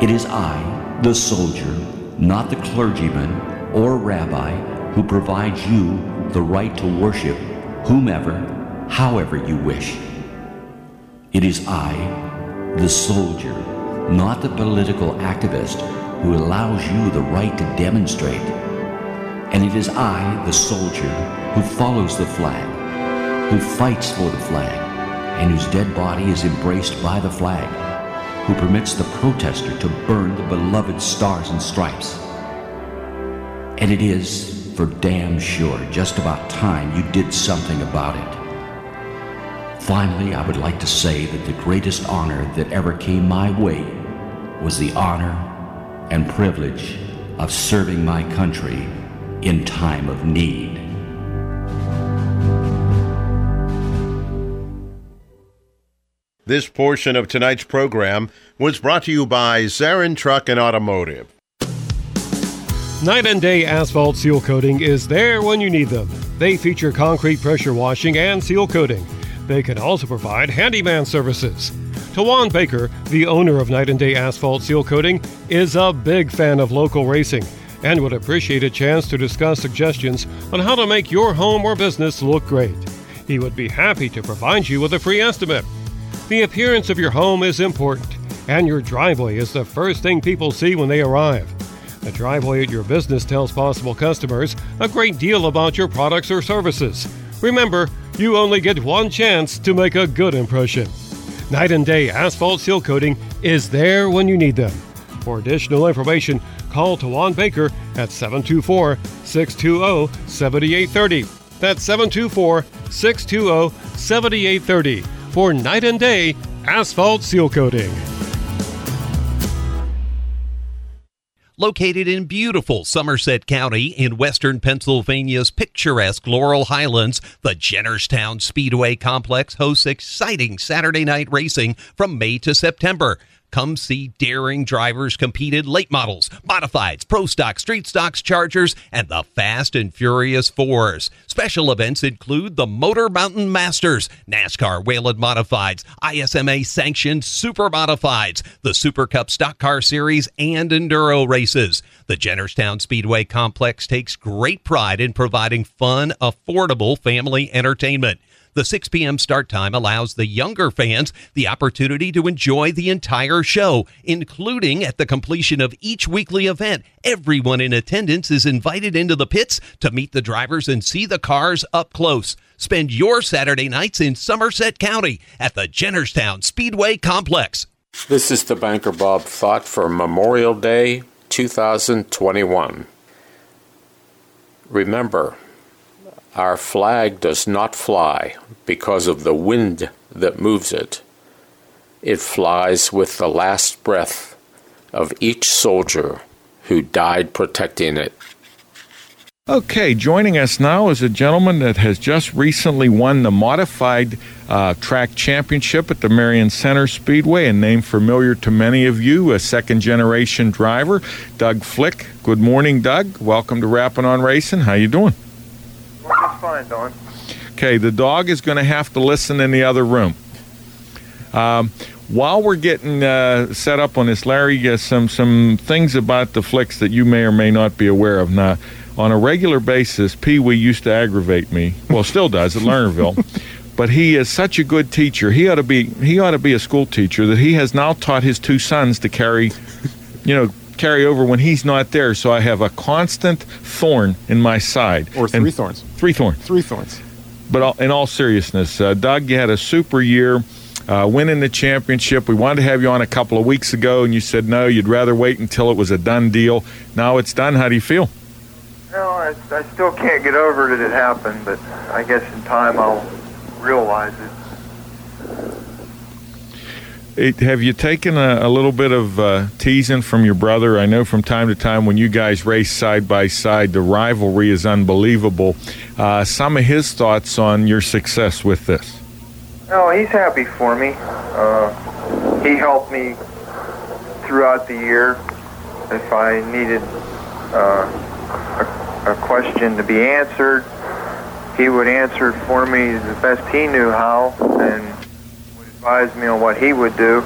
It is I, the soldier, not the clergyman or rabbi who provides you the right to worship whomever, however you wish. It is I, the soldier, not the political activist who allows you the right to demonstrate. And it is I, the soldier, who follows the flag, who fights for the flag, and whose dead body is embraced by the flag, who permits the protester to burn the beloved stars and stripes. And it is, for damn sure, just about time you did something about it. Finally, I would like to say that the greatest honor that ever came my way was the honor and privilege of serving my country in time of need. This portion of tonight's program was brought to you by Zarin Truck and Automotive. Night and Day Asphalt Seal Coating is there when you need them. They feature concrete pressure washing and seal coating. They can also provide handyman services. Tawan Baker, the owner of Night and Day Asphalt Seal Coating, is a big fan of local racing and would appreciate a chance to discuss suggestions on how to make your home or business look great. He would be happy to provide you with a free estimate. The appearance of your home is important, and your driveway is the first thing people see when they arrive. The driveway at your business tells possible customers a great deal about your products or services. Remember, you only get one chance to make a good impression. Night and Day Asphalt Seal Coating is there when you need them. For additional information, call Tawan Baker at 724 620 7830. That's 724 620 7830 for Night and Day Asphalt Seal Coating. Located in beautiful Somerset County in western Pennsylvania's picturesque Laurel Highlands, the Jennerstown Speedway Complex hosts exciting Saturday night racing from May to September. Come see daring drivers compete in late models, modifieds, pro stock, street stocks, chargers, and the Fast and Furious Fours. Special events include the Motor Mountain Masters, NASCAR Whelen Modifieds, ISMA sanctioned Super Modifieds, the Super Cup Stock Car Series, and Enduro races. The Jennerstown Speedway Complex takes great pride in providing fun, affordable family entertainment. The 6 p.m. start time allows the younger fans the opportunity to enjoy the entire show, including at the completion of each weekly event. Everyone in attendance is invited into the pits to meet the drivers and see the cars up close. Spend your Saturday nights in Somerset County at the Jennerstown Speedway Complex. This is the Banker Bob thought for Memorial Day 2021. Remember, our flag does not fly because of the wind that moves it. It flies with the last breath of each soldier who died protecting it. Okay, joining us now is a gentleman that has just recently won the modified uh, track championship at the Marion Center Speedway, a name familiar to many of you, a second generation driver, Doug Flick. Good morning, Doug. Welcome to Rapping on Racing. How you doing? Just fine, Don. Okay, the dog is going to have to listen in the other room. Um, while we're getting uh, set up on this, Larry, uh, some some things about the flicks that you may or may not be aware of. Now, on a regular basis, Pee Wee used to aggravate me. Well, still does at Lernerville. but he is such a good teacher. He ought to be he ought to be a school teacher that he has now taught his two sons to carry, you know, carry over when he's not there. So I have a constant thorn in my side. Or three And- thorns. Three thorns. Three thorns. But all- in all seriousness, uh, Doug, you had a super year, uh, winning the championship. We wanted to have you on a couple of weeks ago, and you said no, you'd rather wait until it was a done deal. Now it's done. How do you feel? No, I, I still can't get over it. It happened, but I guess in time I'll realize it. It, have you taken a, a little bit of uh, teasing from your brother? I know from time to time when you guys race side by side, the rivalry is unbelievable. Uh, some of his thoughts on your success with this. No, he's happy for me. Uh, he helped me throughout the year. If I needed uh, a, a question to be answered, he would answer it for me the best he knew how, and would advise me on what he would do.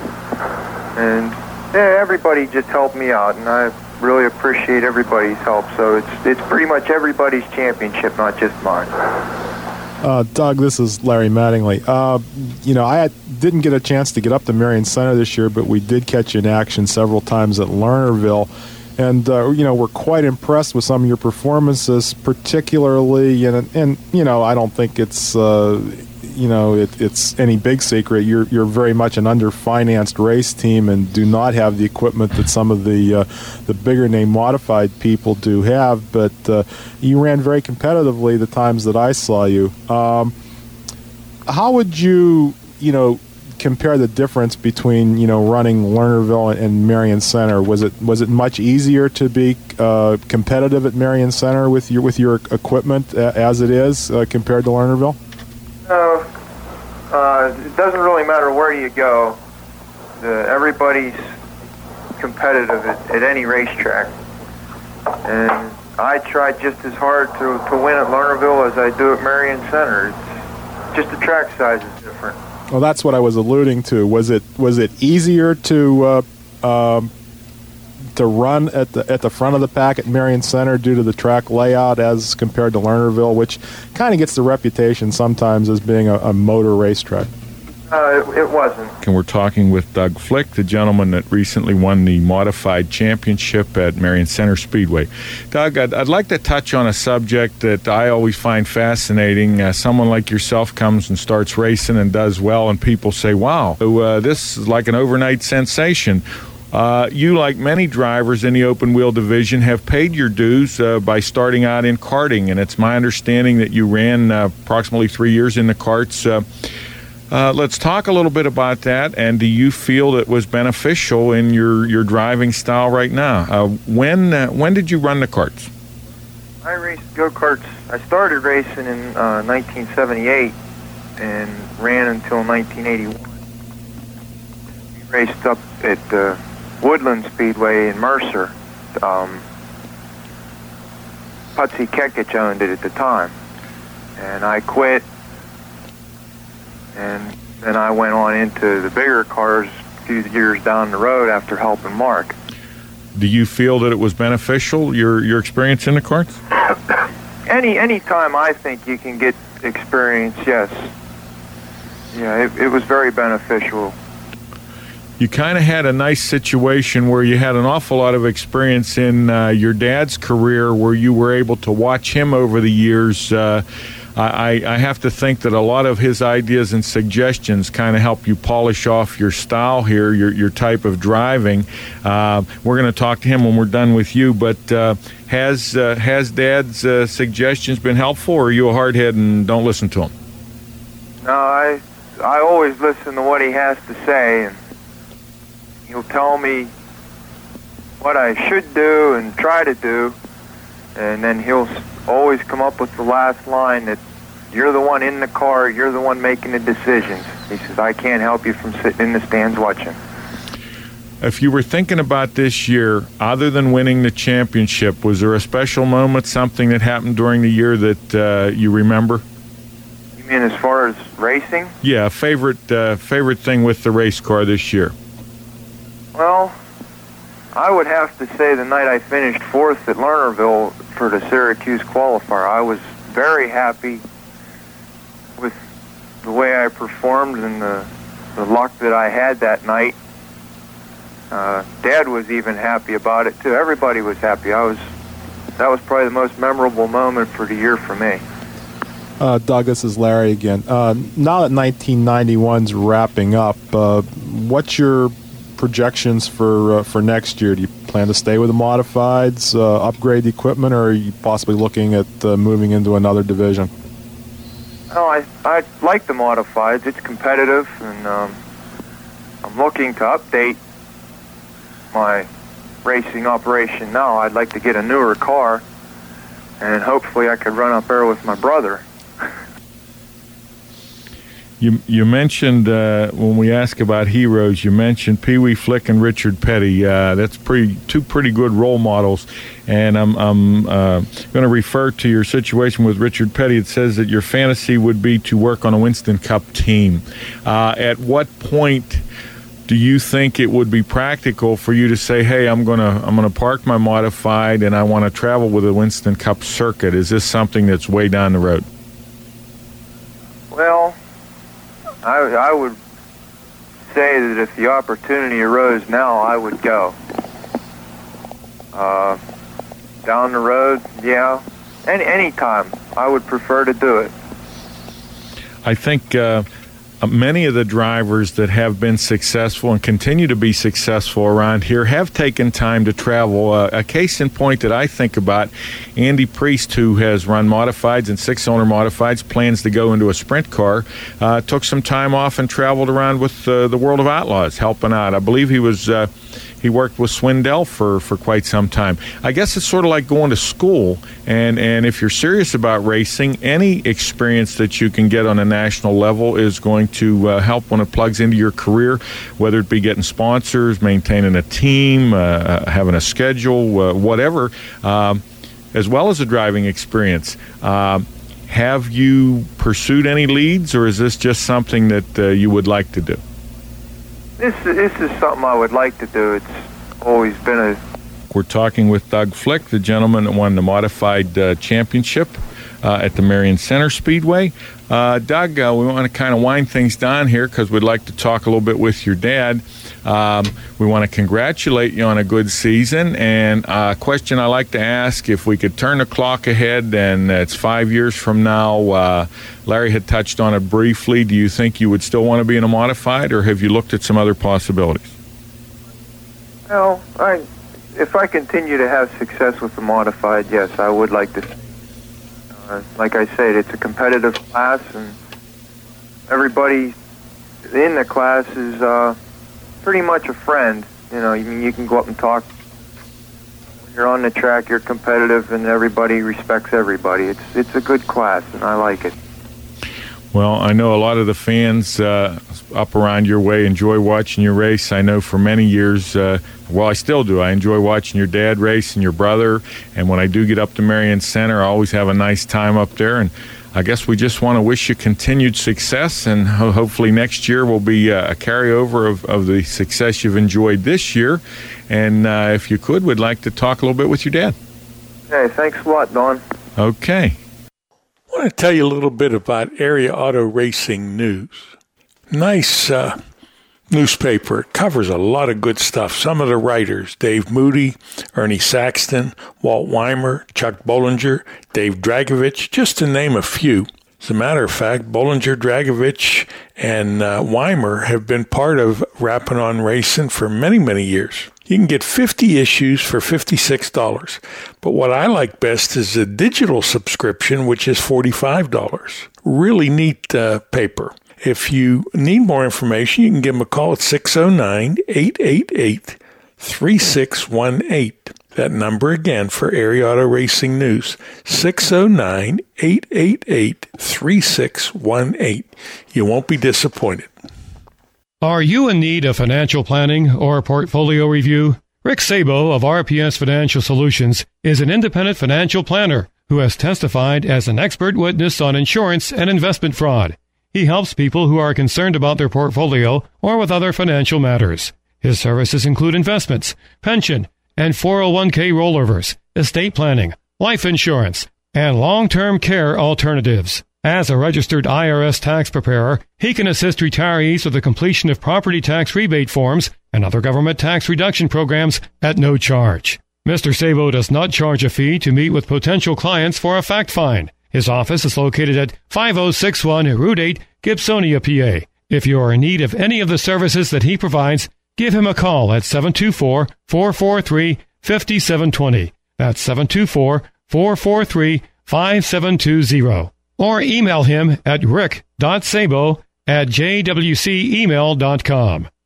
And yeah, everybody just helped me out, and I really appreciate everybody's help. So it's it's pretty much everybody's championship, not just mine. Uh, Doug, this is Larry Mattingly. Uh, you know, I had, didn't get a chance to get up to Marion Center this year, but we did catch you in action several times at Lernerville. And, uh, you know, we're quite impressed with some of your performances, particularly, and, and you know, I don't think it's, uh, you know, it, it's any big secret. You're, you're very much an underfinanced race team and do not have the equipment that some of the, uh, the bigger name modified people do have, but uh, you ran very competitively the times that I saw you. Um, how would you, you know, compare the difference between you know running Lernerville and Marion Center? Was it was it much easier to be uh, competitive at Marion Center with your with your equipment as it is uh, compared to Lernerville? No, uh, it doesn't really matter where you go. The, everybody's competitive at, at any racetrack, and I try just as hard to, to win at Lernerville as I do at Marion Center. It's just the track size is different. Well, that's what I was alluding to. Was it was it easier to uh, um, to run at the at the front of the pack at Marion Center due to the track layout as compared to Lernerville, which kind of gets the reputation sometimes as being a, a motor racetrack? Uh, it, wasn't. And we're talking with Doug Flick, the gentleman that recently won the modified championship at Marion Center Speedway. Doug, I'd, I'd like to touch on a subject that I always find fascinating. Uh, someone like yourself comes and starts racing and does well, and people say, wow, uh, this is like an overnight sensation. Uh, you, like many drivers in the open wheel division, have paid your dues uh, by starting out in karting, and it's my understanding that you ran uh, approximately three years in the karts. Uh, uh, let's talk a little bit about that. And do you feel that was beneficial in your, your driving style right now? Uh, when uh, when did you run the karts? I raced go karts. I started racing in uh, 1978 and ran until 1981. We raced up at uh, Woodland Speedway in Mercer. Um, Putsy Kekich owned it at the time, and I quit. And then I went on into the bigger cars a few years down the road after helping Mark. Do you feel that it was beneficial your your experience in the karts? any any time I think you can get experience, yes. Yeah, it, it was very beneficial. You kind of had a nice situation where you had an awful lot of experience in uh, your dad's career, where you were able to watch him over the years. Uh, I, I have to think that a lot of his ideas and suggestions kind of help you polish off your style here, your, your type of driving. Uh, we're going to talk to him when we're done with you, but uh, has uh, has Dad's uh, suggestions been helpful, or are you a hardhead and don't listen to him? No, I I always listen to what he has to say, and he'll tell me what I should do and try to do, and then he'll always come up with the last line that you're the one in the car, you're the one making the decisions. He says, I can't help you from sitting in the stands watching. If you were thinking about this year, other than winning the championship, was there a special moment, something that happened during the year that uh, you remember? You mean as far as racing? Yeah, favorite uh, favorite thing with the race car this year. Well, I would have to say the night I finished fourth at Lernerville for the Syracuse qualifier, I was very happy with the way I performed and the, the luck that I had that night. Uh, Dad was even happy about it too. Everybody was happy. I was. That was probably the most memorable moment for the year for me. Uh, Doug, this is Larry again. Uh, now that 1991's wrapping up, uh, what's your projections for uh, for next year? Do you plan to stay with the modifieds, uh, upgrade the equipment, or are you possibly looking at uh, moving into another division? Oh, I I like the modifieds. It's competitive, and um, I'm looking to update my racing operation now. I'd like to get a newer car, and hopefully I could run up there with my brother. You you mentioned uh, when we ask about heroes, you mentioned Pee Wee Flick and Richard Petty. Uh, that's pretty two pretty good role models. And I'm I'm uh, going to refer to your situation with Richard Petty. It says that your fantasy would be to work on a Winston Cup team. Uh, at what point? Do you think it would be practical for you to say, "Hey, I'm gonna I'm gonna park my modified and I want to travel with a Winston Cup circuit"? Is this something that's way down the road? Well, I, I would say that if the opportunity arose now, I would go. Uh, down the road, yeah, any any time, I would prefer to do it. I think uh, many of the drivers that have been successful and continue to be successful around here have taken time to travel. Uh, a case in point that I think about Andy Priest, who has run modifieds and six owner modifieds, plans to go into a sprint car, uh, took some time off and traveled around with uh, the World of Outlaws, helping out. I believe he was uh, he worked with Swindell for, for quite some time. I guess it's sort of like going to school, and, and if you're serious about racing, any experience that you can get on a national level is going to uh, help when it plugs into your career, whether it be getting sponsors, maintaining a team, uh, having a schedule, uh, whatever, um, as well as a driving experience. Um, have you pursued any leads, or is this just something that uh, you would like to do? This this is something I would like to do. It's always been a. We're talking with Doug Flick, the gentleman that won the modified uh, championship uh, at the Marion Center Speedway. Uh, Doug, uh, we want to kind of wind things down here because we'd like to talk a little bit with your dad. Um, we want to congratulate you on a good season. And a question I like to ask if we could turn the clock ahead and it's five years from now, uh, Larry had touched on it briefly. Do you think you would still want to be in a modified or have you looked at some other possibilities? Well, I, if I continue to have success with the modified, yes, I would like to. Uh, like I said, it's a competitive class, and everybody in the class is uh, pretty much a friend. You know, I mean, you can go up and talk. When you're on the track, you're competitive, and everybody respects everybody. It's it's a good class, and I like it. Well, I know a lot of the fans uh, up around your way enjoy watching your race. I know for many years, uh, well, I still do. I enjoy watching your dad race and your brother. And when I do get up to Marion Center, I always have a nice time up there. And I guess we just want to wish you continued success. And ho- hopefully next year will be uh, a carryover of, of the success you've enjoyed this year. And uh, if you could, we'd like to talk a little bit with your dad. Hey, thanks a lot, Don. Okay. I want to tell you a little bit about Area Auto Racing News. Nice uh, newspaper. It covers a lot of good stuff. Some of the writers Dave Moody, Ernie Saxton, Walt Weimer, Chuck Bollinger, Dave Dragovich, just to name a few. As a matter of fact, Bollinger, Dragovich, and uh, Weimer have been part of Rapping on Racing for many, many years. You can get 50 issues for $56. But what I like best is a digital subscription, which is $45. Really neat uh, paper. If you need more information, you can give them a call at 609 888 3618. That number again for Area Auto Racing News 609 888 3618. You won't be disappointed. Are you in need of financial planning or portfolio review? Rick Sabo of RPS Financial Solutions is an independent financial planner who has testified as an expert witness on insurance and investment fraud. He helps people who are concerned about their portfolio or with other financial matters. His services include investments, pension, and 401k rollovers, estate planning, life insurance, and long-term care alternatives. As a registered IRS tax preparer, he can assist retirees with the completion of property tax rebate forms and other government tax reduction programs at no charge. Mr. Sabo does not charge a fee to meet with potential clients for a fact find. His office is located at 5061 Route 8, Gibsonia, PA. If you are in need of any of the services that he provides, give him a call at 724 443 5720. That's 724 443 5720. Or email him at rick.sabo at jwcemail.com.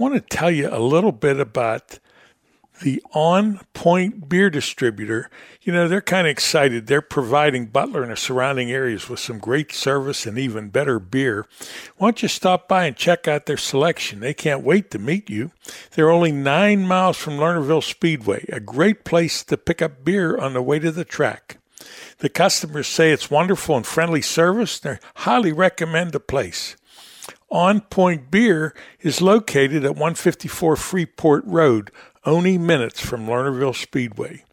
Want to tell you a little bit about the On Point Beer Distributor. You know, they're kind of excited. They're providing Butler and the surrounding areas with some great service and even better beer. Why don't you stop by and check out their selection? They can't wait to meet you. They're only nine miles from Lernerville Speedway, a great place to pick up beer on the way to the track. The customers say it's wonderful and friendly service. They highly recommend the place. On Point Beer is located at 154 Freeport Road, only minutes from Lernerville Speedway.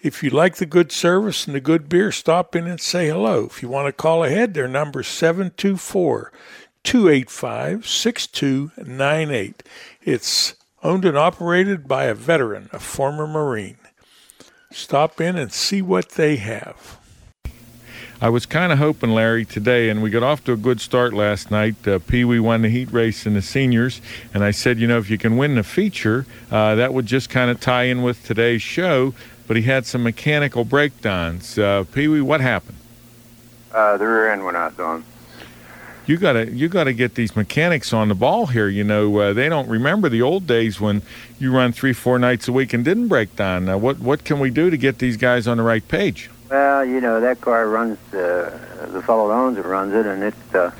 If you like the good service and the good beer, stop in and say hello. If you want to call ahead, their number is 724 285 6298. It's owned and operated by a veteran, a former Marine. Stop in and see what they have. I was kind of hoping, Larry, today, and we got off to a good start last night. Uh, Pee Wee won the heat race in the seniors, and I said, you know, if you can win the feature, uh, that would just kind of tie in with today's show. But he had some mechanical breakdowns. Uh, Pee Wee, what happened? Uh, the rear end went out, Don. you gotta you gotta get these mechanics on the ball here. You know, uh, they don't remember the old days when you run three, four nights a week and didn't break down. Now, what what can we do to get these guys on the right page? Well, you know that car runs uh, the fellow that owns it runs it, and it's uh,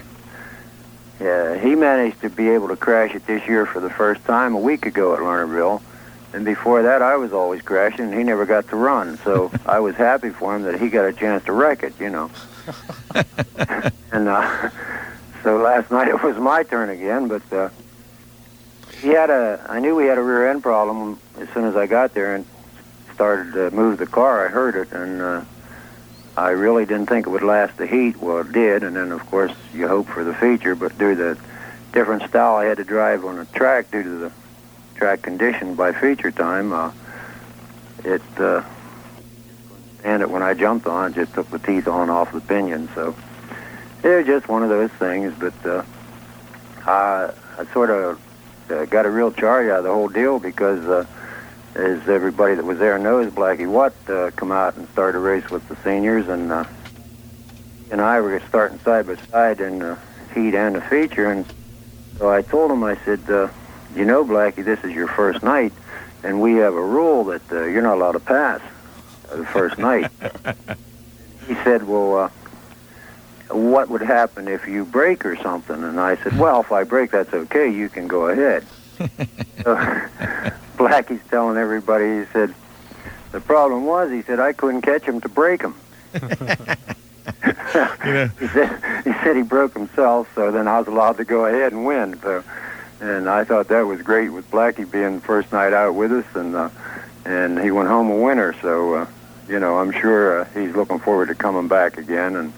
yeah, he managed to be able to crash it this year for the first time a week ago at Lernerville. And before that, I was always crashing, and he never got to run. So I was happy for him that he got a chance to wreck it, you know. and uh, so last night it was my turn again, but uh, he had a. I knew he had a rear end problem as soon as I got there and started to move the car. I heard it, and uh, I really didn't think it would last the heat. Well, it did, and then of course you hope for the feature, but due to the different style I had to drive on the track due to the track condition by feature time, uh, it uh, and it when I jumped on it just took the teeth on off the pinion. So it's just one of those things. But uh, I, I sort of uh, got a real charge out of the whole deal because. Uh, as everybody that was there knows, Blackie Watt uh, come out and started a race with the seniors, and uh, he and I were starting side by side in the heat and the feature. And so I told him, I said, uh, "You know, Blackie, this is your first night, and we have a rule that uh, you're not allowed to pass uh, the first night." he said, "Well." Uh, what would happen if you break or something? And I said, well, if I break, that's okay. You can go ahead. so, Blackie's telling everybody, he said, the problem was, he said, I couldn't catch him to break him. he, said, he said he broke himself, so then I was allowed to go ahead and win. So, and I thought that was great with Blackie being the first night out with us, and uh, and he went home a winner. So, uh, you know, I'm sure uh, he's looking forward to coming back again. And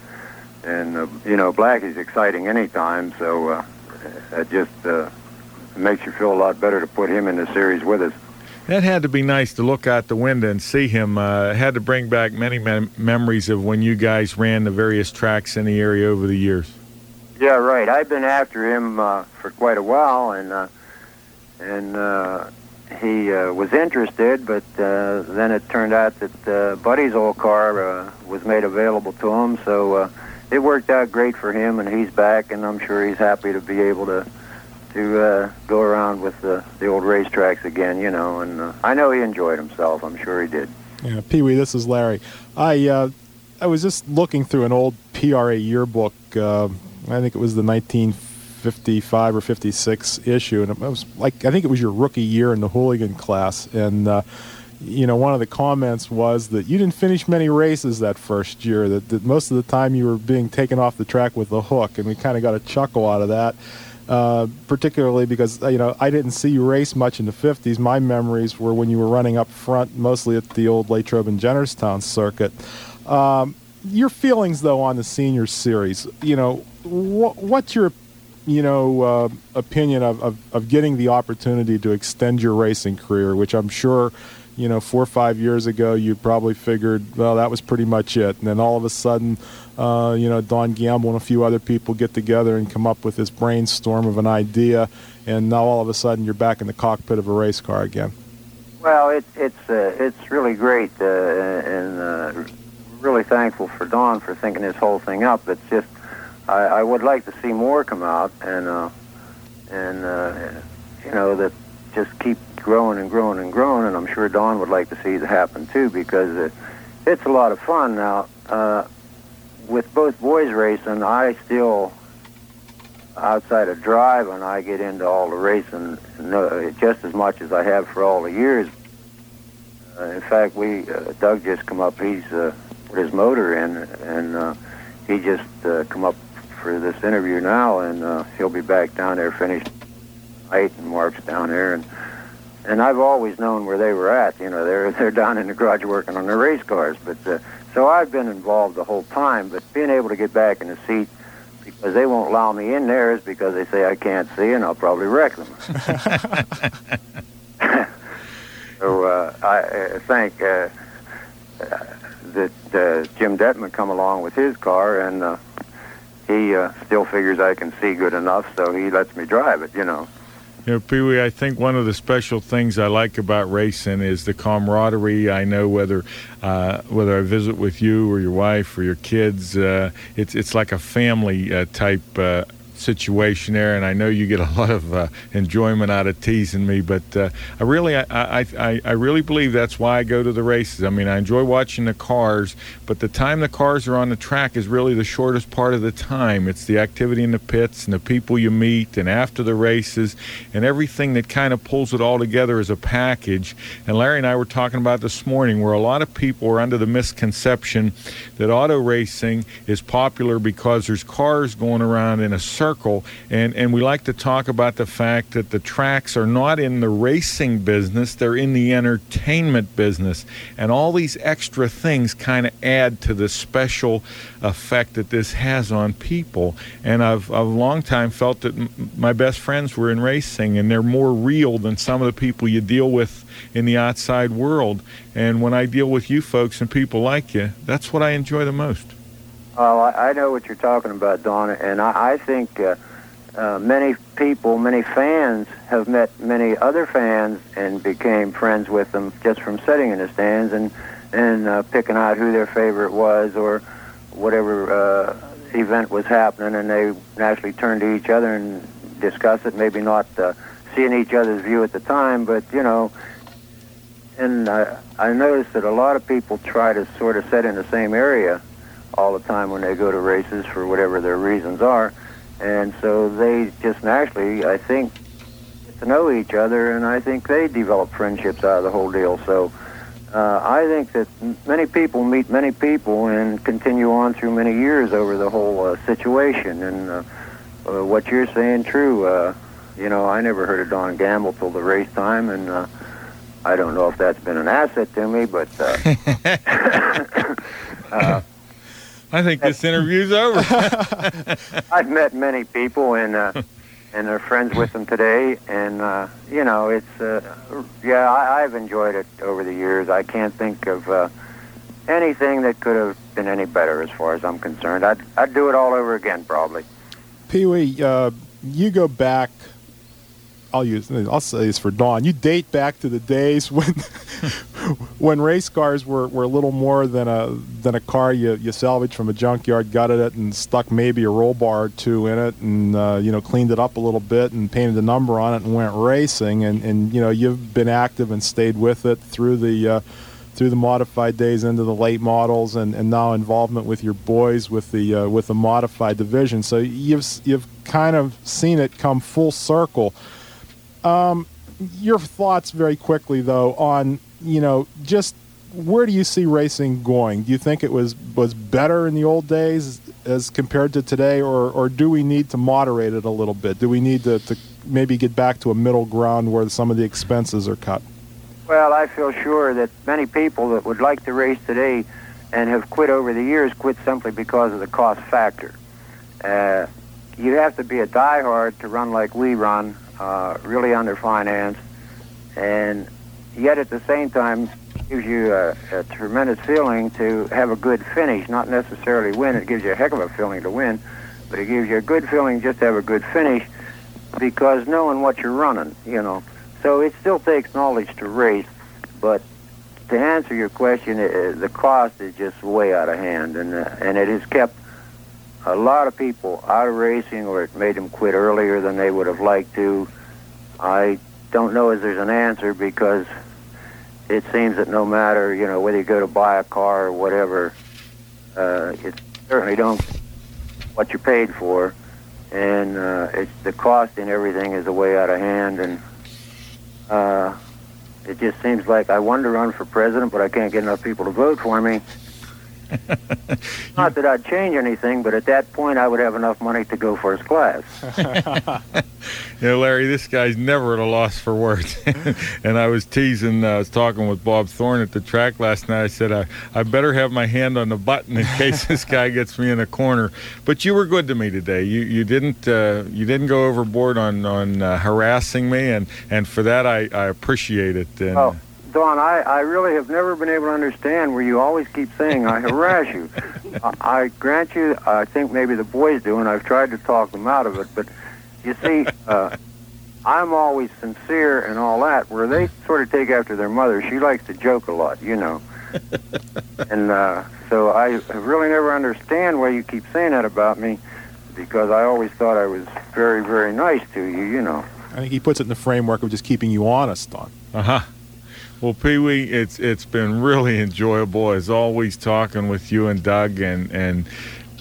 and uh, you know, Blackie's exciting anytime. So, uh, it just uh, makes you feel a lot better to put him in the series with us. That had to be nice to look out the window and see him. Uh, had to bring back many mem- memories of when you guys ran the various tracks in the area over the years. Yeah, right. I've been after him uh, for quite a while, and uh, and uh, he uh, was interested, but uh, then it turned out that uh, Buddy's old car uh, was made available to him, so uh, it worked out great for him, and he's back, and I'm sure he's happy to be able to to uh, go around with the the old racetracks again, you know. And uh, I know he enjoyed himself. I'm sure he did. Yeah, Pee Wee, this is Larry. I uh, I was just looking through an old PRA yearbook. Uh, I think it was the 1955 or 56 issue, and it was like I think it was your rookie year in the hooligan class. And uh, you know, one of the comments was that you didn't finish many races that first year. That, that most of the time you were being taken off the track with the hook, and we kind of got a chuckle out of that. Uh, particularly because uh, you know I didn't see you race much in the 50s. My memories were when you were running up front, mostly at the old Latrobe and Jennerstown circuit. Um, your feelings, though, on the senior series. You know, wh- what's your you know uh, opinion of, of, of getting the opportunity to extend your racing career, which I'm sure. You know, four or five years ago, you probably figured, well, that was pretty much it. And then all of a sudden, uh, you know, Don Gamble and a few other people get together and come up with this brainstorm of an idea, and now all of a sudden you're back in the cockpit of a race car again. Well, it, it's uh, it's really great, uh, and uh, really thankful for Don for thinking this whole thing up. It's just I, I would like to see more come out, and uh, and uh, you know that just keep growing and growing and growing. And I'm sure Don would like to see it happen too, because it, it's a lot of fun. Now, uh, with both boys racing, I still outside of driving, I get into all the racing just as much as I have for all the years. Uh, in fact, we uh, Doug just come up. He's uh, put his motor in, and uh, he just uh, come up for this interview now, and uh, he'll be back down there finished night, and Mark's down there, and and I've always known where they were at. You know, they're they're down in the garage working on their race cars, but. Uh, so I've been involved the whole time, but being able to get back in the seat because they won't allow me in there is because they say I can't see and I'll probably wreck them. so uh, I uh, think uh, that uh, Jim Detman come along with his car and uh, he uh, still figures I can see good enough, so he lets me drive it. You know. You know, Pee Wee, I think one of the special things I like about racing is the camaraderie. I know whether uh, whether I visit with you or your wife or your kids, uh, it's it's like a family uh, type uh, situation there, and I know you get a lot of uh, enjoyment out of teasing me. But uh, I really, I, I, I, really believe that's why I go to the races. I mean, I enjoy watching the cars, but the time the cars are on the track is really the shortest part of the time. It's the activity in the pits and the people you meet, and after the races, and everything that kind of pulls it all together as a package. And Larry and I were talking about this morning, where a lot of people are under the misconception that auto racing is popular because there's cars going around in a circle, and and we like to talk about the fact that the tracks are not in the racing business; they're in the entertainment business, and all these extra things kind of add to the special effect that this has on people. And I've I've a long time felt that m- my best friends were in racing, and they're more real than some of the people you deal with in the outside world. And when I deal with you folks and people like you, that's what I enjoy the most. Oh, I I know what you're talking about, Don, and I, I think uh, uh, many people, many fans have met many other fans and became friends with them just from sitting in the stands and and uh, picking out who their favorite was or whatever uh, event was happening, and they naturally turned to each other and discuss it. Maybe not uh, seeing each other's view at the time, but you know. And I, I noticed that a lot of people try to sort of sit in the same area all the time when they go to races for whatever their reasons are. And so they just naturally, I think, get to know each other, and I think they develop friendships out of the whole deal. So uh, I think that m- many people meet many people and continue on through many years over the whole uh, situation. And uh, uh, what you're saying, true. Uh, you know, I never heard of Don Gamble till the race time, and uh, I don't know if that's been an asset to me, but. Uh, uh, I think this interview's over. I've met many people and uh, and are friends with them today, and uh, you know it's uh, yeah I, I've enjoyed it over the years. I can't think of uh, anything that could have been any better as far as I'm concerned. I'd I'd do it all over again probably. Pee Wee, uh, you go back. I'll use. I'll say this for Don. You date back to the days when, when race cars were, were a little more than a than a car you, you salvaged from a junkyard, gutted it, and stuck maybe a roll bar or two in it, and uh, you know cleaned it up a little bit and painted a number on it and went racing. And, and you know you've been active and stayed with it through the. Uh, through the modified days into the late models and, and now involvement with your boys with the uh, with the modified division. So you've you've kind of seen it come full circle. Um, your thoughts very quickly though on you know just where do you see racing going? Do you think it was was better in the old days as compared to today, or or do we need to moderate it a little bit? Do we need to, to maybe get back to a middle ground where some of the expenses are cut? Well, I feel sure that many people that would like to race today and have quit over the years quit simply because of the cost factor. Uh, you have to be a diehard to run like we run, uh, really underfinanced, and yet at the same time gives you a, a tremendous feeling to have a good finish, not necessarily win. It gives you a heck of a feeling to win, but it gives you a good feeling just to have a good finish because knowing what you're running, you know. So it still takes knowledge to race, but to answer your question, uh, the cost is just way out of hand, and uh, and it has kept a lot of people out of racing, or it made them quit earlier than they would have liked to. I don't know if there's an answer because it seems that no matter you know whether you go to buy a car or whatever, uh, it certainly don't what you paid for, and uh, it's the cost and everything is a way out of hand, and uh, it just seems like I want to run for president, but I can't get enough people to vote for me. Not that I'd change anything, but at that point I would have enough money to go first class. You know, Larry, this guy's never at a loss for words. and I was teasing, uh, I was talking with Bob Thorne at the track last night. I said, I, I better have my hand on the button in case this guy gets me in a corner. But you were good to me today. You you didn't uh, you didn't go overboard on on uh, harassing me, and, and for that I, I appreciate it. And, Oh, Don, I, I really have never been able to understand where you always keep saying I harass you. I, I grant you, I think maybe the boys do, and I've tried to talk them out of it, but you see, uh, I'm always sincere and all that, where they sort of take after their mother. She likes to joke a lot, you know. and uh, so I really never understand why you keep saying that about me. because I always thought I was very, very nice to you, you know. I think he puts it in the framework of just keeping you honest, Don. Uh huh. Well, Pee Wee, it's it's been really enjoyable as always talking with you and Doug and and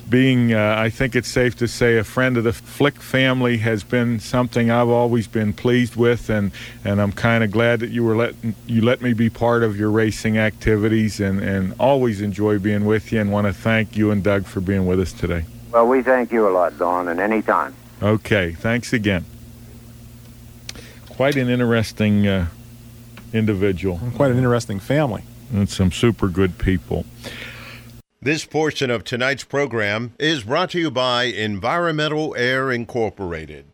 being, uh, I think it's safe to say, a friend of the Flick family has been something I've always been pleased with, and, and I'm kind of glad that you were let you let me be part of your racing activities, and, and always enjoy being with you, and want to thank you and Doug for being with us today. Well, we thank you a lot, Don, and any time. Okay, thanks again. Quite an interesting uh, individual. Quite an interesting family. And some super good people. This portion of tonight's program is brought to you by Environmental Air Incorporated.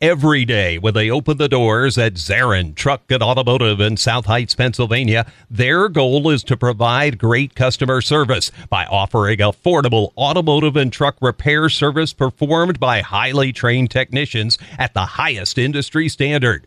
Every day when they open the doors at Zarin Truck and Automotive in South Heights, Pennsylvania, their goal is to provide great customer service by offering affordable automotive and truck repair service performed by highly trained technicians at the highest industry standard.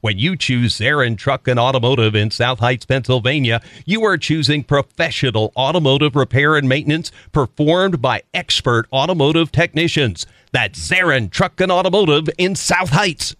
When you choose Zarin Truck and Automotive in South Heights, Pennsylvania, you are choosing professional automotive repair and maintenance performed by expert automotive technicians. That's Zarin Truck and Automotive in South Heights.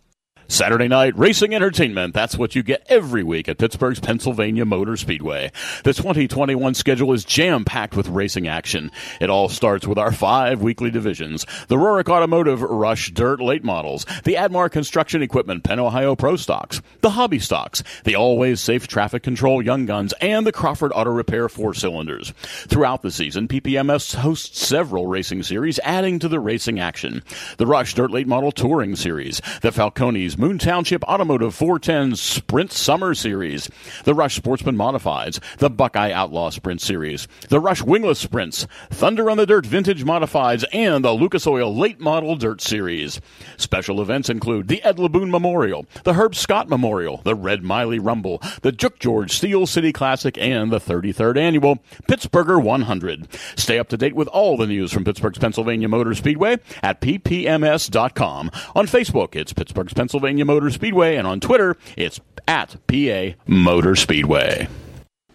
Saturday night racing entertainment. That's what you get every week at Pittsburgh's Pennsylvania Motor Speedway. The 2021 schedule is jam packed with racing action. It all starts with our five weekly divisions the Rorick Automotive Rush Dirt Late Models, the Admar Construction Equipment Penn Ohio Pro Stocks, the Hobby Stocks, the Always Safe Traffic Control Young Guns, and the Crawford Auto Repair Four Cylinders. Throughout the season, PPMS hosts several racing series, adding to the racing action. The Rush Dirt Late Model Touring Series, the Falcones Moon Township Automotive 410 Sprint Summer Series, the Rush Sportsman Modifieds, the Buckeye Outlaw Sprint Series, the Rush Wingless Sprints, Thunder on the Dirt Vintage Modifieds, and the Lucas Oil Late Model Dirt Series. Special events include the Ed Laboon Memorial, the Herb Scott Memorial, the Red Miley Rumble, the Juk George Steel City Classic, and the 33rd Annual Pittsburgher 100. Stay up to date with all the news from Pittsburgh's Pennsylvania Motor Speedway at ppms.com. On Facebook, it's Pittsburgh's Pennsylvania Motor Speedway, and on Twitter, it's at PA Motor Speedway.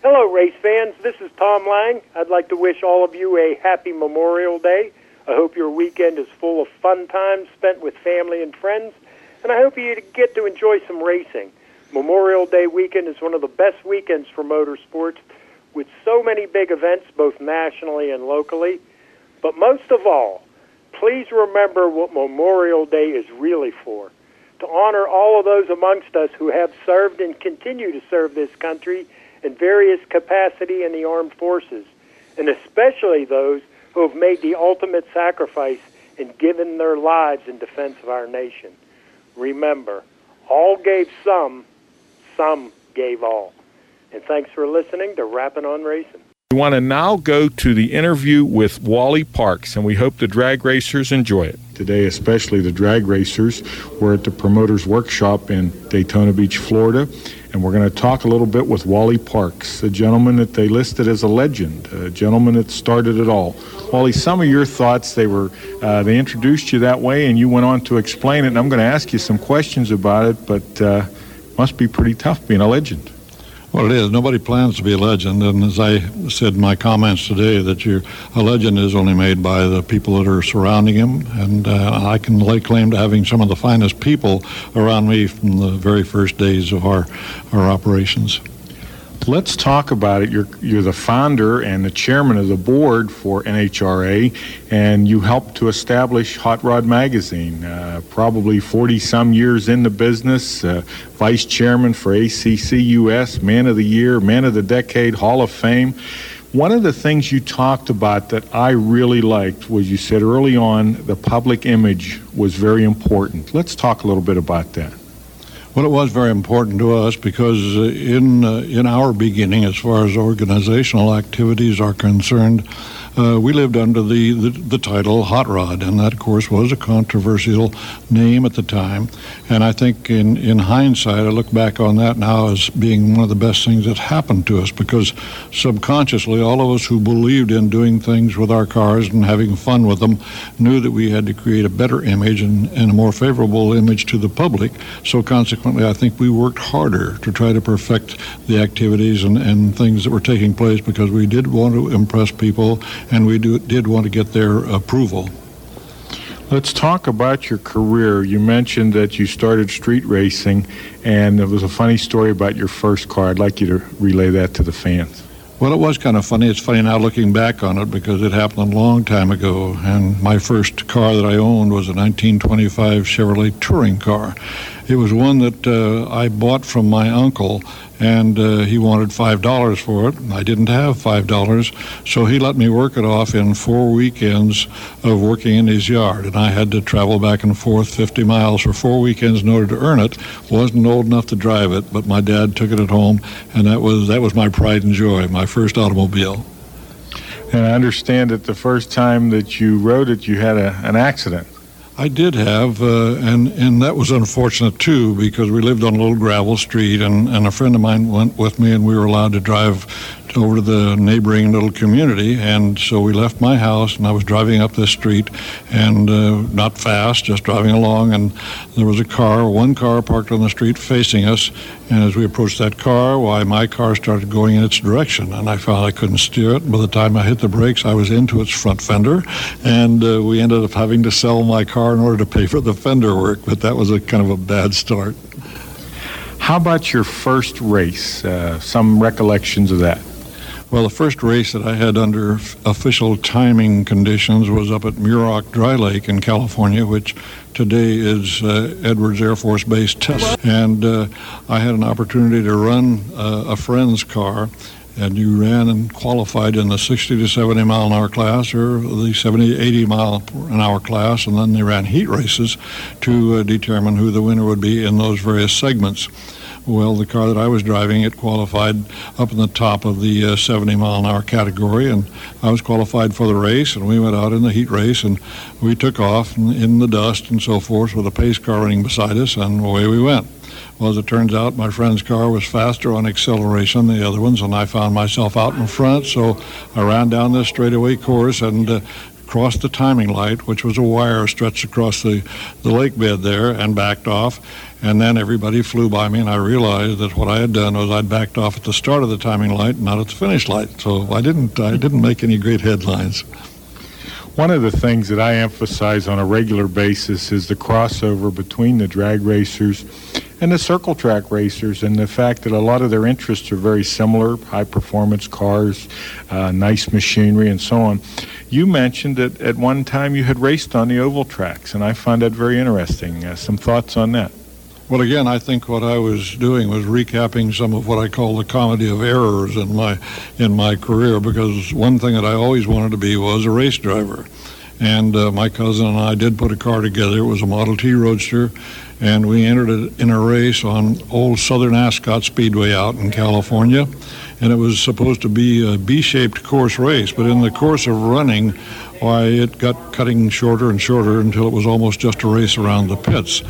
Hello, race fans. This is Tom Lang. I'd like to wish all of you a happy Memorial Day. I hope your weekend is full of fun times spent with family and friends, and I hope you get to enjoy some racing. Memorial Day weekend is one of the best weekends for motorsports with so many big events, both nationally and locally. But most of all, please remember what Memorial Day is really for to honor all of those amongst us who have served and continue to serve this country in various capacity in the armed forces, and especially those who have made the ultimate sacrifice and given their lives in defense of our nation. Remember, all gave some, some gave all. And thanks for listening to Rapping on Racing. We want to now go to the interview with Wally Parks, and we hope the drag racers enjoy it. Today, especially the drag racers, we're at the Promoters Workshop in Daytona Beach, Florida, and we're going to talk a little bit with Wally Parks, a gentleman that they listed as a legend, a gentleman that started it all. Wally, some of your thoughts, they were, uh, they introduced you that way, and you went on to explain it, and I'm going to ask you some questions about it, but uh, must be pretty tough being a legend. Well, it is. Nobody plans to be a legend, and as I said in my comments today, that you a legend is only made by the people that are surrounding him, and uh, I can lay claim to having some of the finest people around me from the very first days of our our operations. Let's talk about it. You're you're the founder and the chairman of the board for NHRA, and you helped to establish Hot Rod Magazine. Uh, probably 40 some years in the business, uh, vice chairman for ACCUS, Man of the Year, Man of the Decade, Hall of Fame. One of the things you talked about that I really liked was you said early on the public image was very important. Let's talk a little bit about that. Well, it was very important to us because uh, in uh, in our beginning, as far as organizational activities are concerned, uh, we lived under the, the, the title Hot Rod, and that, of course, was a controversial name at the time. And I think in, in hindsight, I look back on that now as being one of the best things that happened to us because subconsciously, all of us who believed in doing things with our cars and having fun with them knew that we had to create a better image and, and a more favorable image to the public. So, consequently, I think we worked harder to try to perfect the activities and, and things that were taking place because we did want to impress people and we do, did want to get their approval. Let's talk about your career. You mentioned that you started street racing, and there was a funny story about your first car. I'd like you to relay that to the fans. Well, it was kind of funny. It's funny now looking back on it because it happened a long time ago. And my first car that I owned was a 1925 Chevrolet touring car. It was one that uh, I bought from my uncle, and uh, he wanted five dollars for it. I didn't have five dollars, so he let me work it off in four weekends of working in his yard, and I had to travel back and forth 50 miles for four weekends in order to earn it. wasn't old enough to drive it, but my dad took it at home, and that was that was my pride and joy, my first automobile. And I understand that the first time that you rode it, you had a, an accident. I did have, uh, and and that was unfortunate too because we lived on a little gravel street, and, and a friend of mine went with me, and we were allowed to drive over to the neighboring little community. And so we left my house, and I was driving up this street, and uh, not fast, just driving along. And there was a car, one car parked on the street facing us. And as we approached that car, why, my car started going in its direction, and I found I couldn't steer it. By the time I hit the brakes, I was into its front fender, and uh, we ended up having to sell my car in order to pay for the fender work. But that was a kind of a bad start. How about your first race? Uh, some recollections of that? Well, the first race that I had under official timing conditions was up at Muroc Dry Lake in California, which today is uh, Edwards Air Force Base Test. And uh, I had an opportunity to run uh, a friend's car, and you ran and qualified in the 60 to 70 mile an hour class or the 70 80 mile an hour class, and then they ran heat races to uh, determine who the winner would be in those various segments. Well, the car that I was driving, it qualified up in the top of the uh, 70 mile an hour category, and I was qualified for the race. And we went out in the heat race, and we took off in, the dust and so forth with a pace car running beside us, and away we went. Well, as it turns out, my friend's car was faster on acceleration than the other ones, and I found myself out in front. So I ran down this straightaway course and uh, crossed the timing light, which was a wire stretched across the, the lake bed there, and backed off. And then everybody flew by me, and I realized that what I had done was I'd backed off at the start of the timing light, not at the finish light. So I didn't I didn't make any great headlines. One of the things that I emphasize on a regular basis is the crossover between the drag racers and the circle track racers, and the fact that a lot of their interests are very similar high performance cars, uh, nice machinery, and so on. You mentioned that at one time you had raced on the oval tracks, and I find that very interesting. Uh, some thoughts on that? Well, again, I think what I was doing was recapping some of what I call the comedy of errors in my in my career. Because one thing that I always wanted to be was a race driver, and uh, my cousin and I did put a car together. It was a Model T Roadster, and we entered it in a race on old Southern Ascot Speedway out in California, and it was supposed to be a B-shaped course race. But in the course of running, why it got cutting shorter and shorter until it was almost just a race around the pits.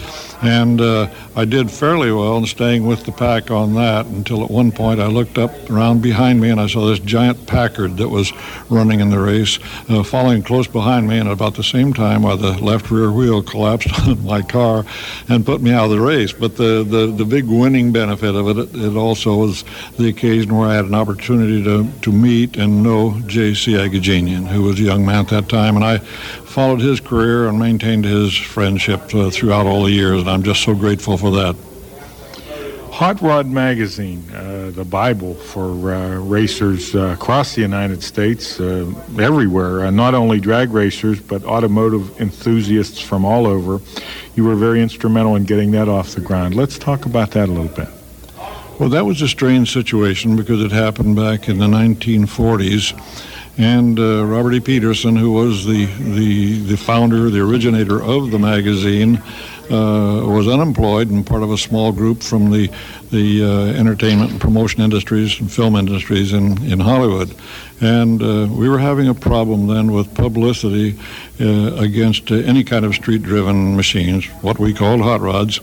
And uh, I did fairly well in staying with the pack on that until at one point I looked up around behind me and I saw this giant Packard that was running in the race, uh, following close behind me. And at about the same time, while the left rear wheel collapsed on my car and put me out of the race. But the, the, the big winning benefit of it, it, it also was the occasion where I had an opportunity to, to meet and know J.C. Agajanian, who was a young man at that time. And I followed his career and maintained his friendship uh, throughout all the years, and I'm just so grateful for that. Hot Rod Magazine, uh, the Bible for uh, racers uh, across the United States, uh, everywhere, uh, not only drag racers, but automotive enthusiasts from all over. You were very instrumental in getting that off the ground. Let's talk about that a little bit. Well, that was a strange situation because it happened back in the 1940s and uh, Robert E. Petersen, who was the, the, the founder, the originator of the magazine, uh, was unemployed and part of a small group from the the uh, entertainment and promotion industries and film industries in, in Hollywood. And uh, we were having a problem then with publicity uh, against uh, any kind of street driven machines, what we called hot rods.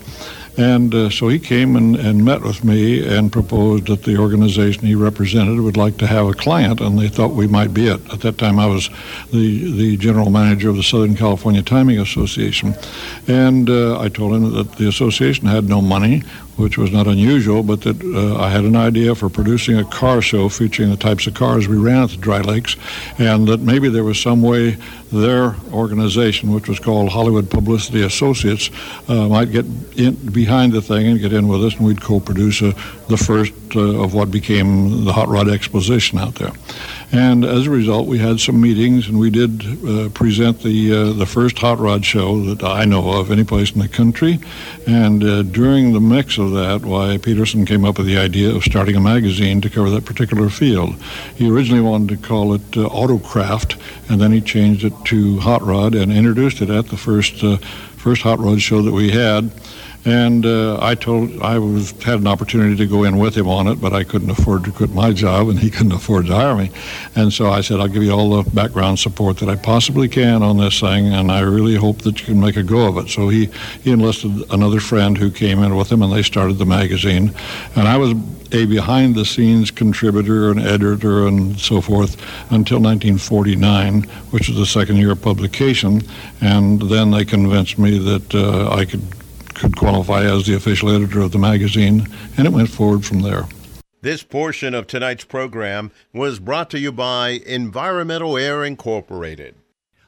And uh, so he came and, and met with me and proposed that the organization he represented would like to have a client, and they thought we might be it. At that time, I was the, the general manager of the Southern California Timing Association. And uh, I told him that the association had no money, which was not unusual, but that uh, I had an idea for producing a car show featuring the types of cars we ran at the Dry Lakes, and that maybe there was some way their organization, which was called Hollywood Publicity Associates, uh, might get in behind the thing and get in with us, and we'd co-produce uh, the first uh, of what became the Hot Rod Exposition out there. And as a result, we had some meetings, and we did uh, present the uh, the first hot rod show that I know of any place in the country. And uh, during the mix of that, why Petersen came up with the idea of starting a magazine to cover that particular field. He originally wanted to call it uh, Autocraft, and then he changed it to Hot Rod and introduced it at the first uh, first hot rod show that we had. And uh, I told I was had an opportunity to go in with him on it, but I couldn't afford to quit my job, and he couldn't afford to hire me. And so I said, I'll give you all the background support that I possibly can on this thing, and I really hope that you can make a go of it. So he he enlisted another friend who came in with him, and they started the magazine. And I was a behind the scenes contributor and editor and so forth until 1949, which was the second year of publication. And then they convinced me that uh, I could could qualify as the official editor of the magazine, and it went forward from there. This portion of tonight's program was brought to you by Environmental Air Incorporated.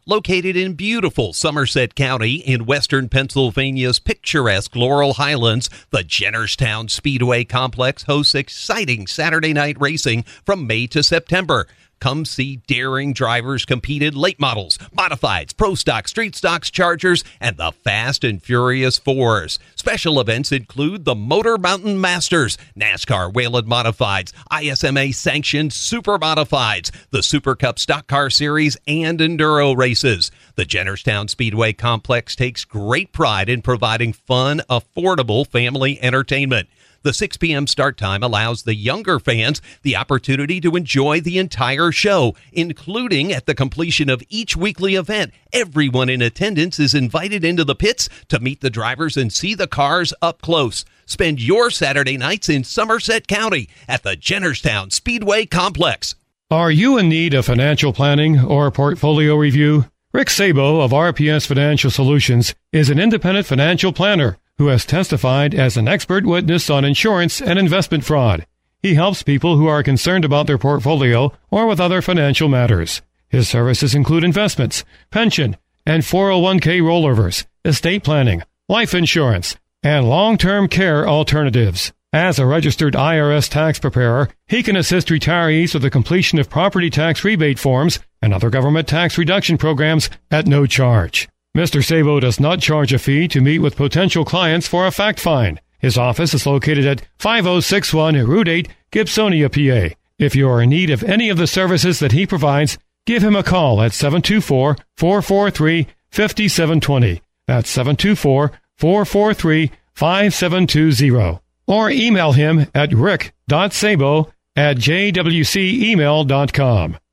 Located in beautiful Somerset County in western Pennsylvania's picturesque Laurel Highlands, the Jennerstown Speedway Complex hosts exciting Saturday night racing from May to September. Come see daring drivers compete in late models, modifieds, pro stock, street stocks, chargers, and the Fast and Furious Fours. Special events include the Motor Mountain Masters, NASCAR Whelen Modifieds, ISMA sanctioned Super Modifieds, the Super Cup Stock Car Series, and Enduro races. The Jennerstown Speedway Complex takes great pride in providing fun, affordable family entertainment. The 6 p.m. start time allows the younger fans the opportunity to enjoy the entire show, including at the completion of each weekly event. Everyone in attendance is invited into the pits to meet the drivers and see the cars up close. Spend your Saturday nights in Somerset County at the Jennerstown Speedway Complex. Are you in need of financial planning or portfolio review? Rick Sabo of RPS Financial Solutions is an independent financial planner who has testified as an expert witness on insurance and investment fraud. He helps people who are concerned about their portfolio or with other financial matters. His services include investments, pension, and 401k rollovers, estate planning, life insurance, and long-term care alternatives. As a registered IRS tax preparer, he can assist retirees with the completion of property tax rebate forms and other government tax reduction programs at no charge. Mr. Sabo does not charge a fee to meet with potential clients for a fact find. His office is located at 5061 Route 8, Gibsonia, PA. If you are in need of any of the services that he provides, give him a call at 724 443 5720. That's 724 443 5720. Or email him at rick.sabo at jwcemail.com.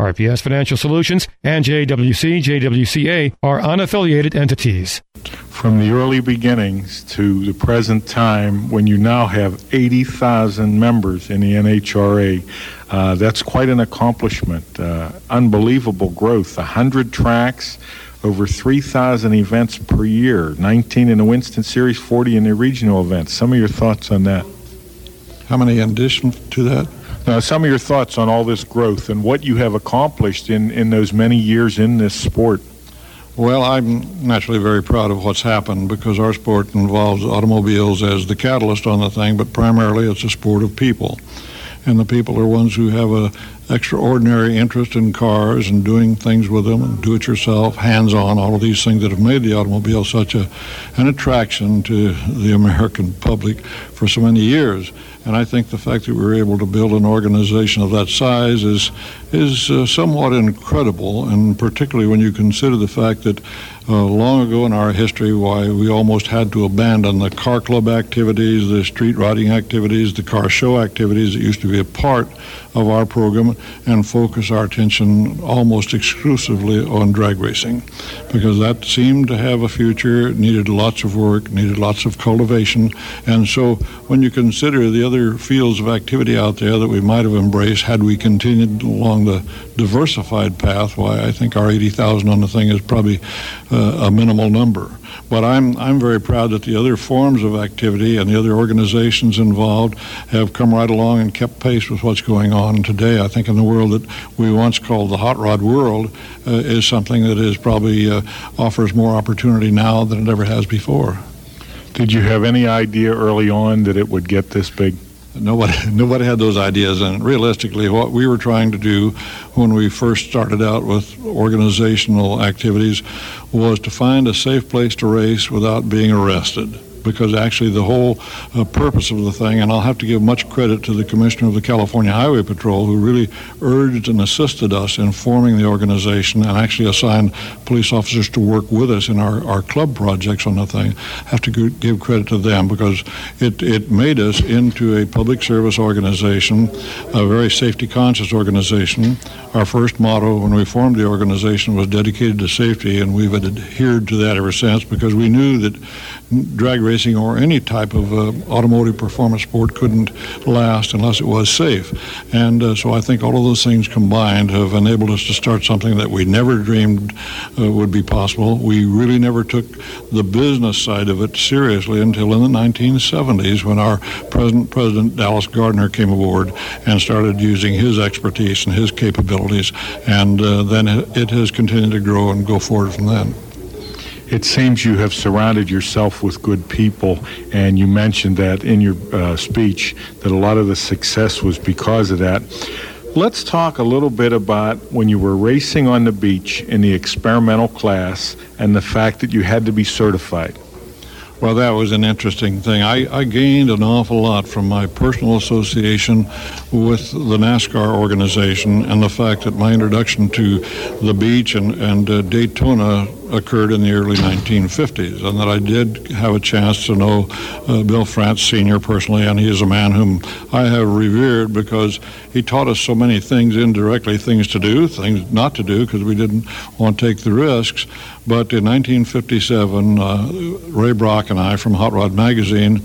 RPS Financial Solutions and JWC JWCA are unaffiliated entities. From the early beginnings to the present time, when you now have 80,000 members in the NHRA, uh, that's quite an accomplishment. Uh, unbelievable growth. 100 tracks, over 3,000 events per year, 19 in the Winston Series, 40 in the regional events. Some of your thoughts on that? How many in addition to that? Now, some of your thoughts on all this growth and what you have accomplished in, in those many years in this sport. Well, I'm naturally very proud of what's happened because our sport involves automobiles as the catalyst on the thing, but primarily it's a sport of people. and the people are ones who have a extraordinary interest in cars and doing things with them and do it yourself, hands on, all of these things that have made the automobile such a, an attraction to the American public for so many years. And I think the fact that we were able to build an organization of that size is is uh, somewhat incredible, and particularly when you consider the fact that uh, long ago in our history, why we almost had to abandon the car club activities, the street riding activities, the car show activities that used to be a part of our program, and focus our attention almost exclusively on drag racing, because that seemed to have a future, needed lots of work, needed lots of cultivation, and so when you consider the other fields of activity out there that we might have embraced had we continued along the diversified path, why I think our 80,000 on the thing is probably uh, a minimal number. But I'm, I'm very proud that the other forms of activity and the other organizations involved have come right along and kept pace with what's going on today. I think in the world that we once called the hot rod world uh, is something that is probably uh, offers more opportunity now than it ever has before. Did you have any idea early on that it would get this big? Nobody, nobody had those ideas, and realistically, what we were trying to do when we first started out with organizational activities was to find a safe place to race without being arrested because actually the whole uh, purpose of the thing, and I'll have to give much credit to the Commissioner of the California Highway Patrol, who really urged and assisted us in forming the organization and actually assigned police officers to work with us in our, our club projects on the thing. I have to give credit to them because it, it made us into a public service organization, a very safety conscious organization. Our first motto when we formed the organization was dedicated to safety, and we've adhered to that ever since because we knew that drag racing or any type of uh, automotive performance sport couldn't last unless it was safe. And uh, so I think all of those things combined have enabled us to start something that we never dreamed uh, would be possible. We really never took the business side of it seriously until in the 1970s when our present President Dallas Gardner came aboard and started using his expertise and his capabilities. And uh, then it has continued to grow and go forward from then it seems you have surrounded yourself with good people, and you mentioned that in your uh, speech that a lot of the success was because of that. Let's talk a little bit about when you were racing on the beach in the experimental class and the fact that you had to be certified. Well, that was an interesting thing. I, I, gained an awful lot from my personal association with the NASCAR organization and the fact that my introduction to the beach and, and uh, Daytona occurred in the early 1950s, and that I did have a chance to know uh, Bill France Sr. personally, and he is a man whom I have revered because he taught us so many things indirectly, things to do, things not to do, because we didn't want to take the risks. But in 1957, uh, Ray Brock and I from Hot Rod Magazine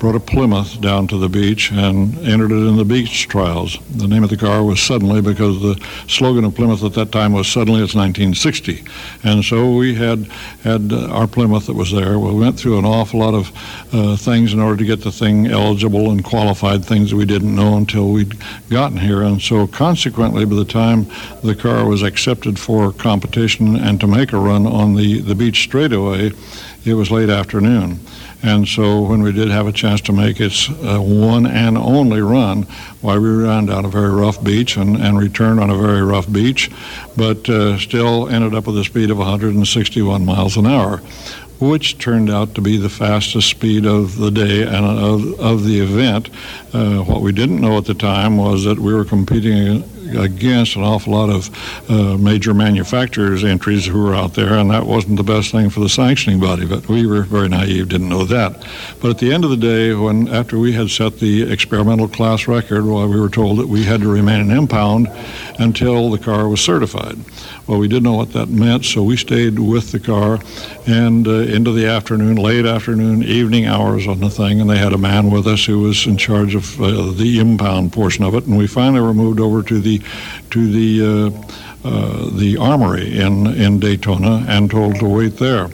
brought a Plymouth down to the beach and entered it in the beach trials. The name of the car was Suddenly because the slogan of Plymouth at that time was Suddenly It's 1960. And so we had had our Plymouth that was there. We went through an awful lot of uh, things in order to get the thing eligible and qualified, things that we didn't know until we'd gotten here. And so consequently, by the time the car was accepted for competition and to make a run on the, the beach straightaway, it was late afternoon. And so when we did have a chance to make its uh, one and only run, why we ran down a very rough beach and, and returned on a very rough beach, but uh, still ended up with a speed of 161 miles an hour, which turned out to be the fastest speed of the day and of, of the event. Uh, what we didn't know at the time was that we were competing against an awful lot of uh, major manufacturers' entries who were out there, and that wasn't the best thing for the sanctioning body. But we were very naive, didn't know that. But at the end of the day, when after we had set the experimental class record, well, we were told that we had to remain an impound until the car was certified. Well, we didn't know what that meant, so we stayed with the car and uh, into the afternoon, late afternoon, evening hours on the thing, and they had a man with us who was in charge of uh, the impound portion of it, and we finally were moved over to the to the uh, uh, the armory in in Daytona and told to wait there.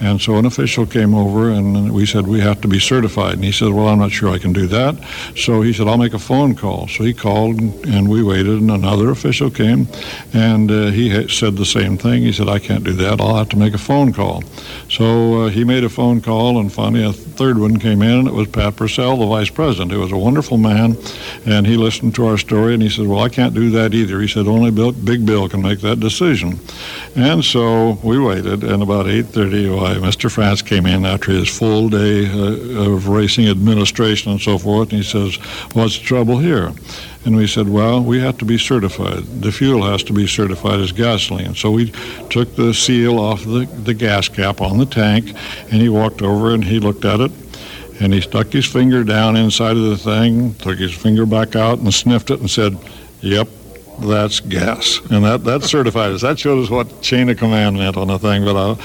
And so an official came over and we said, We have to be certified. And he said, Well, I'm not sure I can do that. So he said, I'll make a phone call. So he called and we waited, and another official came and uh, he said the same thing. He said, I can't do that. I'll have to make a phone call. So uh, he made a phone call, and finally a third one came in, and it was Pat Purcell, the vice president, who was a wonderful man. And he listened to our story and he said, Well, I can't do that either. He said, Only Bill, Big Bill can make that decision. And so we waited, and about 8.30, Mr. France came in after his full day uh, of racing administration and so forth, and he says, what's the trouble here? And we said, well, we have to be certified. The fuel has to be certified as gasoline. So we took the seal off the, the gas cap on the tank, and he walked over and he looked at it, and he stuck his finger down inside of the thing, took his finger back out and sniffed it and said, yep, that's gas. And that, that certified us. That showed us what chain of command meant on the thing. But uh,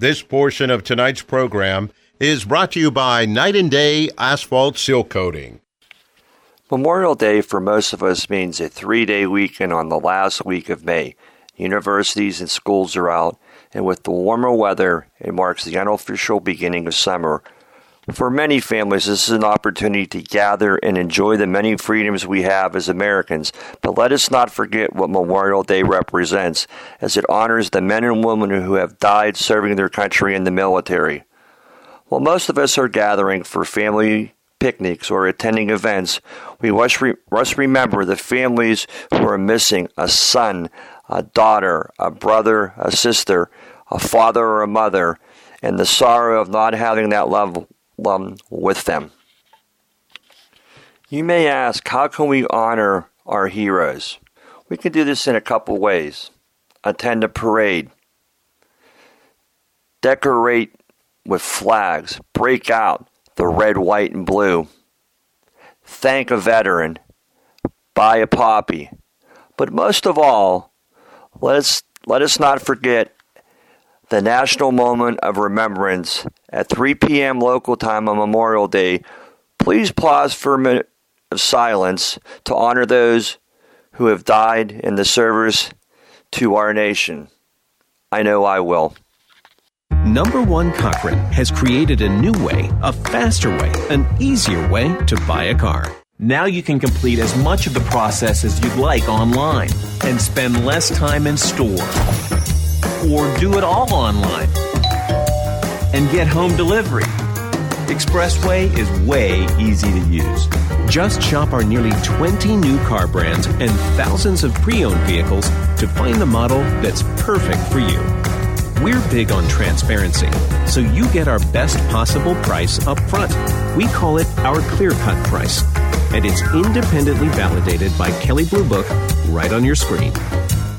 This portion of tonight's program is brought to you by Night and Day Asphalt Seal Coating. Memorial Day for most of us means a three day weekend on the last week of May. Universities and schools are out, and with the warmer weather, it marks the unofficial beginning of summer. For many families, this is an opportunity to gather and enjoy the many freedoms we have as Americans. But let us not forget what Memorial Day represents, as it honors the men and women who have died serving their country in the military. While most of us are gathering for family picnics or attending events, we must, re- must remember the families who are missing a son, a daughter, a brother, a sister, a father, or a mother, and the sorrow of not having that love um, with them. You may ask, how can we honor our heroes? We can do this in a couple ways. Attend a parade, decorate with flags, break out the red, white, and blue, thank a veteran, buy a poppy. But most of all, let us, let us not forget the national moment of remembrance at 3 p.m. local time on Memorial Day. Please pause for a minute of silence to honor those who have died in the service to our nation. I know I will. Number One Cochran has created a new way, a faster way, an easier way to buy a car. Now you can complete as much of the process as you'd like online and spend less time in store. Or do it all online and get home delivery. Expressway is way easy to use. Just shop our nearly 20 new car brands and thousands of pre owned vehicles to find the model that's perfect for you. We're big on transparency, so you get our best possible price up front. We call it our clear cut price, and it's independently validated by Kelley Blue Book right on your screen.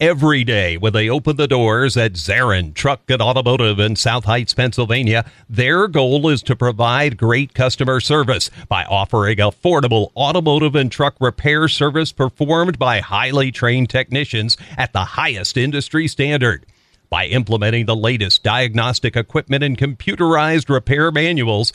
Every day when they open the doors at Zarin Truck and Automotive in South Heights, Pennsylvania, their goal is to provide great customer service by offering affordable automotive and truck repair service performed by highly trained technicians at the highest industry standard. By implementing the latest diagnostic equipment and computerized repair manuals,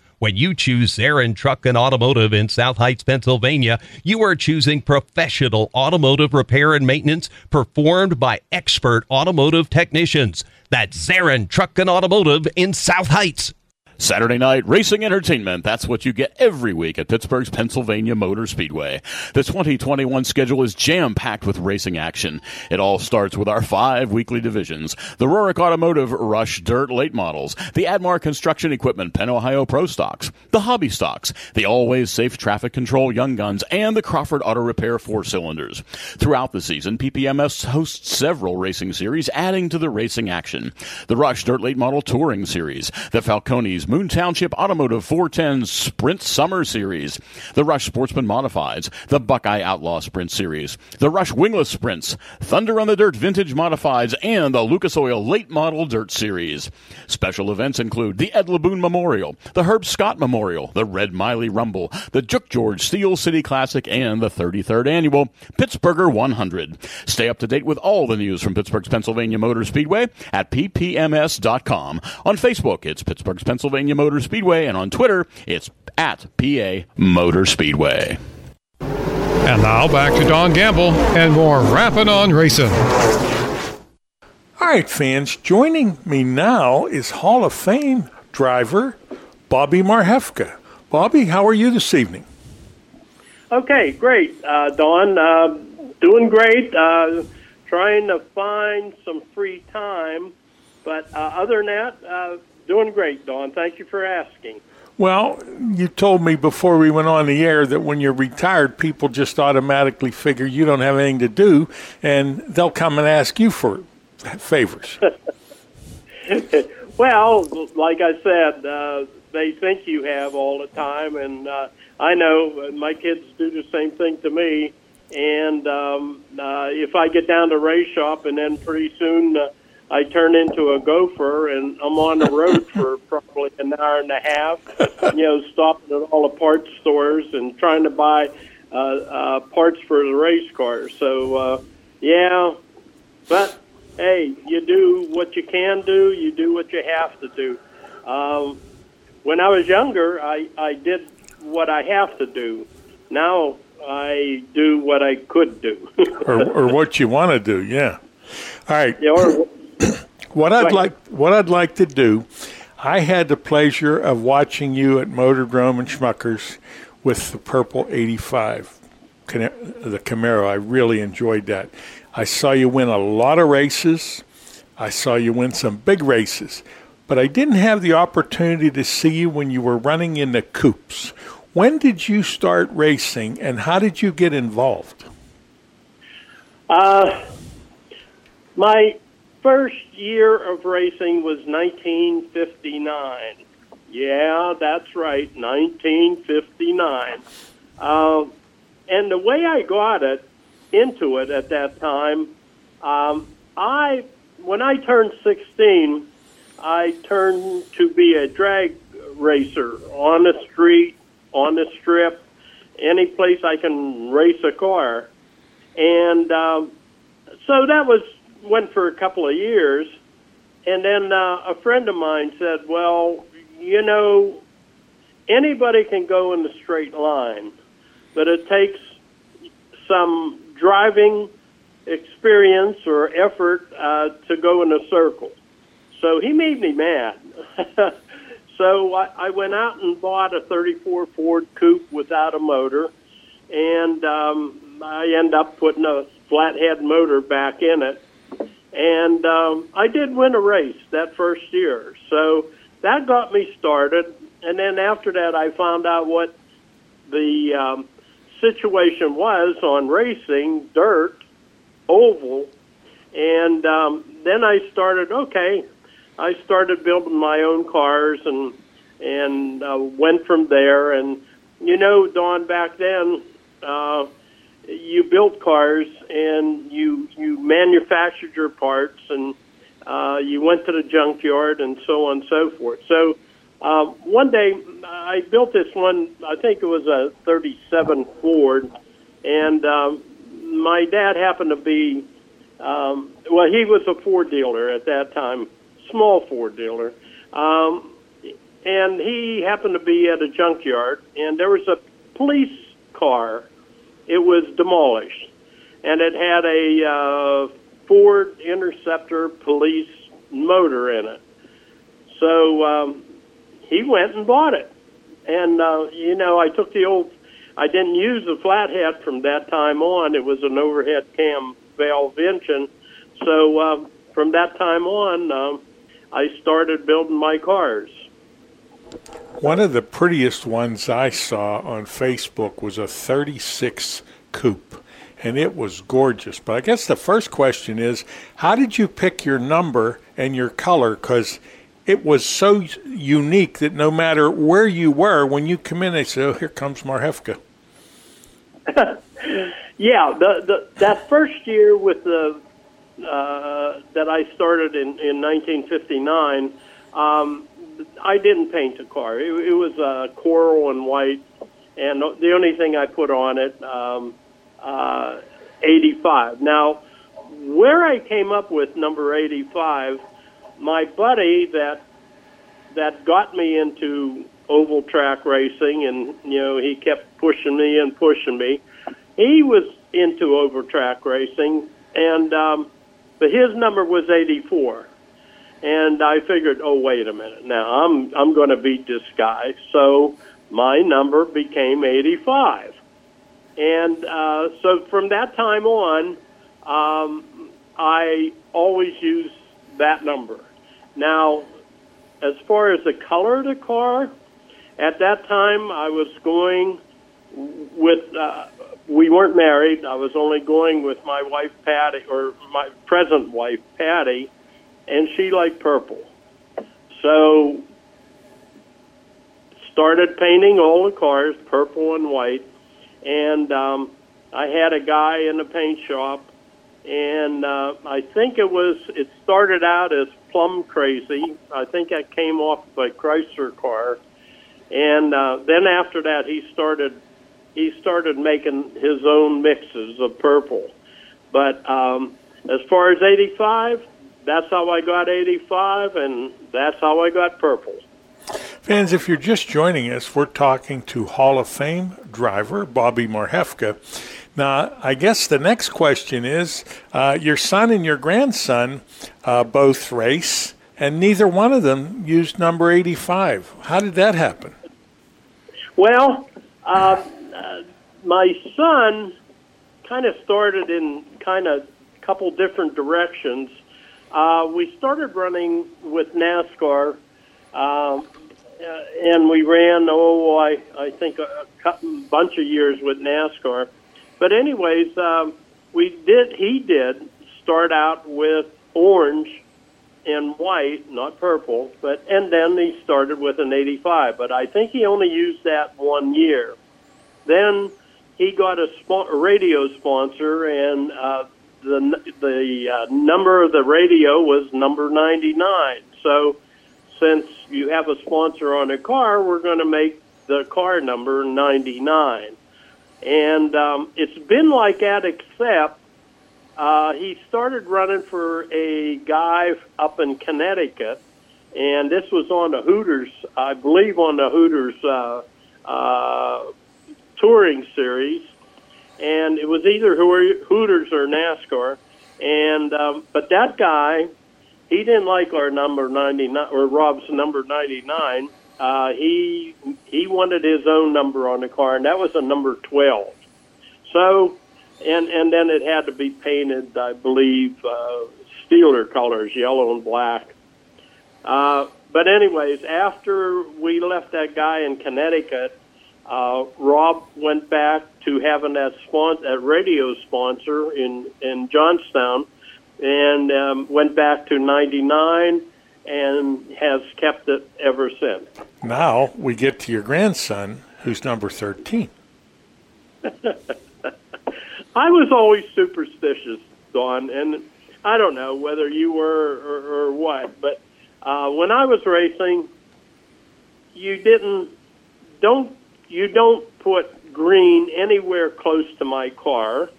When you choose Zarin Truck and Automotive in South Heights, Pennsylvania, you are choosing professional automotive repair and maintenance performed by expert automotive technicians. That's Zarin Truck and Automotive in South Heights. Saturday night racing entertainment. That's what you get every week at Pittsburgh's Pennsylvania Motor Speedway. The 2021 schedule is jam packed with racing action. It all starts with our five weekly divisions the Rorick Automotive Rush Dirt Late Models, the Admar Construction Equipment Penn Ohio Pro Stocks, the Hobby Stocks, the Always Safe Traffic Control Young Guns, and the Crawford Auto Repair Four Cylinders. Throughout the season, PPMS hosts several racing series, adding to the racing action. The Rush Dirt Late Model Touring Series, the Falcones Moon Township Automotive 410 Sprint Summer Series, the Rush Sportsman Modifieds, the Buckeye Outlaw Sprint Series, the Rush Wingless Sprints, Thunder on the Dirt Vintage Modifieds, and the Lucas Oil Late Model Dirt Series. Special events include the Ed Laboon Memorial, the Herb Scott Memorial, the Red Miley Rumble, the Juk George Steel City Classic, and the 33rd Annual Pittsburgher 100. Stay up to date with all the news from Pittsburgh's Pennsylvania Motor Speedway at ppms.com. On Facebook, it's Pittsburgh's Pennsylvania Pennsylvania Motor Speedway, and on Twitter, it's at PA Motor Speedway. And now back to Don Gamble and more Rapping on Racing. All right, fans, joining me now is Hall of Fame driver Bobby Marhefka. Bobby, how are you this evening? Okay, great, uh, Don. Uh, doing great. Uh, trying to find some free time, but uh, other than that, uh, Doing great, Don. Thank you for asking. Well, you told me before we went on the air that when you're retired, people just automatically figure you don't have anything to do, and they'll come and ask you for favors. well, like I said, uh, they think you have all the time, and uh, I know my kids do the same thing to me. And um, uh, if I get down to race shop, and then pretty soon. Uh, I turn into a gopher and I'm on the road for probably an hour and a half, you know, stopping at all the parts stores and trying to buy uh, uh, parts for the race car. So, uh, yeah, but hey, you do what you can do, you do what you have to do. Um, when I was younger, I, I did what I have to do. Now I do what I could do. or, or what you want to do, yeah. All right. Yeah, or what I'd like what I'd like to do, I had the pleasure of watching you at Motordrome and Schmuckers with the Purple 85, the Camaro. I really enjoyed that. I saw you win a lot of races. I saw you win some big races, but I didn't have the opportunity to see you when you were running in the coupes. When did you start racing, and how did you get involved? Uh, my first year of racing was 1959. Yeah, that's right, 1959. Uh, and the way I got it into it at that time, um, I when I turned 16, I turned to be a drag racer on the street, on the strip, any place I can race a car, and um, so that was went for a couple of years, and then uh, a friend of mine said, "Well, you know, anybody can go in the straight line, but it takes some driving experience or effort uh, to go in a circle." So he made me mad. so I, I went out and bought a 34 Ford Coupe without a motor, and um, I end up putting a flathead motor back in it and um, I did win a race that first year. So that got me started. And then after that, I found out what the um, situation was on racing, dirt, oval. And um, then I started, okay, I started building my own cars and and uh, went from there. And you know, Don, back then, uh, you built cars and you you manufactured your parts and uh, you went to the junkyard and so on and so forth. So um, one day I built this one. I think it was a '37 Ford, and um, my dad happened to be um, well, he was a Ford dealer at that time, small Ford dealer. Um, and he happened to be at a junkyard, and there was a police car it was demolished, and it had a uh, Ford Interceptor police motor in it. So um, he went and bought it. And, uh, you know, I took the old, I didn't use the flathead from that time on. It was an overhead cam valve engine. So uh, from that time on, um, I started building my cars. One of the prettiest ones I saw on Facebook was a 36 coupe, and it was gorgeous. But I guess the first question is how did you pick your number and your color? Because it was so unique that no matter where you were, when you come in, they say, "Oh, here comes Marhefka." yeah, the, the that first year with the uh, that I started in in 1959, um, I didn't paint the car. It, it was uh, coral and white, and the only thing I put on it, um, uh, 85. Now, where I came up with number 85, my buddy that that got me into oval track racing, and you know he kept pushing me and pushing me. He was into oval track racing, and um, but his number was 84. And I figured, oh wait a minute, now I'm I'm going to beat this guy. So my number became 85. And uh, so from that time on, um, I always use that number. Now, as far as the color of the car, at that time I was going with. Uh, we weren't married. I was only going with my wife Patty, or my present wife Patty, and she liked purple. So started painting all the cars purple and white, and um, I had a guy in the paint shop, and uh, I think it was it started out as plum crazy. I think I came off of a Chrysler car, and uh, then after that he started he started making his own mixes of purple. But um, as far as 85, that's how I got 85, and that's how I got purple. Fans, if you're just joining us, we're talking to Hall of Fame driver Bobby Marhefka. Now, I guess the next question is uh, your son and your grandson uh, both race, and neither one of them used number 85. How did that happen? Well, uh, uh my son kind of started in kind of a couple different directions. Uh, we started running with NASCAR, um, uh, and we ran, oh, I, I think a, bunch of years with NASCAR. But anyways, um, we did. He did start out with orange and white, not purple. But and then he started with an 85. But I think he only used that one year. Then he got a, a radio sponsor, and uh, the the uh, number of the radio was number 99. So since you have a sponsor on a car, we're going to make the car number 99. And um, it's been like that, except uh, he started running for a guy up in Connecticut, and this was on the Hooters, I believe, on the Hooters uh, uh, touring series and it was either Hooters or NASCAR. And um, but that guy, he didn't like our number ninety nine or Rob's number ninety nine. Uh, he he wanted his own number on the car, and that was a number twelve. So, and and then it had to be painted, I believe, uh, Steeler colors, yellow and black. Uh, but anyways, after we left that guy in Connecticut, uh, Rob went back to having that, spon- that radio sponsor in, in Johnstown and um, went back to 99 and has kept it ever since. Now we get to your grandson, who's number 13. I was always superstitious, Don, and I don't know whether you were or, or what, but uh, when I was racing, you didn't don't you don't put green anywhere close to my car.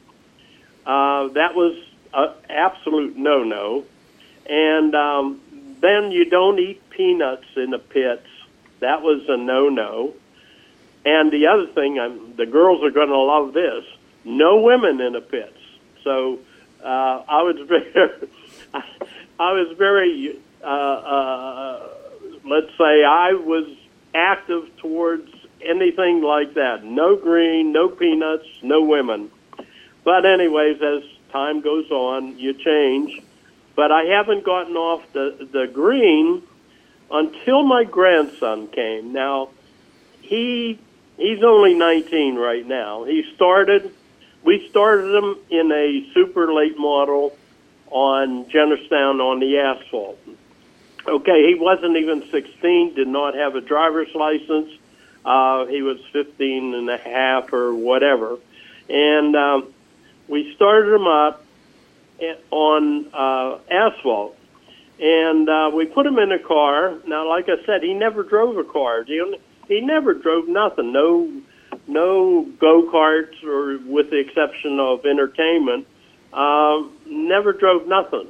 Uh, that was an absolute no-no. And um, then you don't eat peanuts in the pits. That was a no-no. And the other thing, I'm, the girls are going to love this: no women in the pits. So uh, I was very, I was very, uh, uh, let's say, I was active towards anything like that. No green, no peanuts, no women. But anyways, as time goes on, you change. But I haven't gotten off the the green until my grandson came. Now, he he's only 19 right now. He started we started him in a super late model on Jennerstown on the asphalt. Okay, he wasn't even 16, did not have a driver's license. Uh, he was 15 and a half or whatever. And um, we started him up on uh, asphalt. And uh, we put him in a car. Now, like I said, he never drove a car. He, he never drove nothing. No, no go karts, or with the exception of entertainment, um, never drove nothing.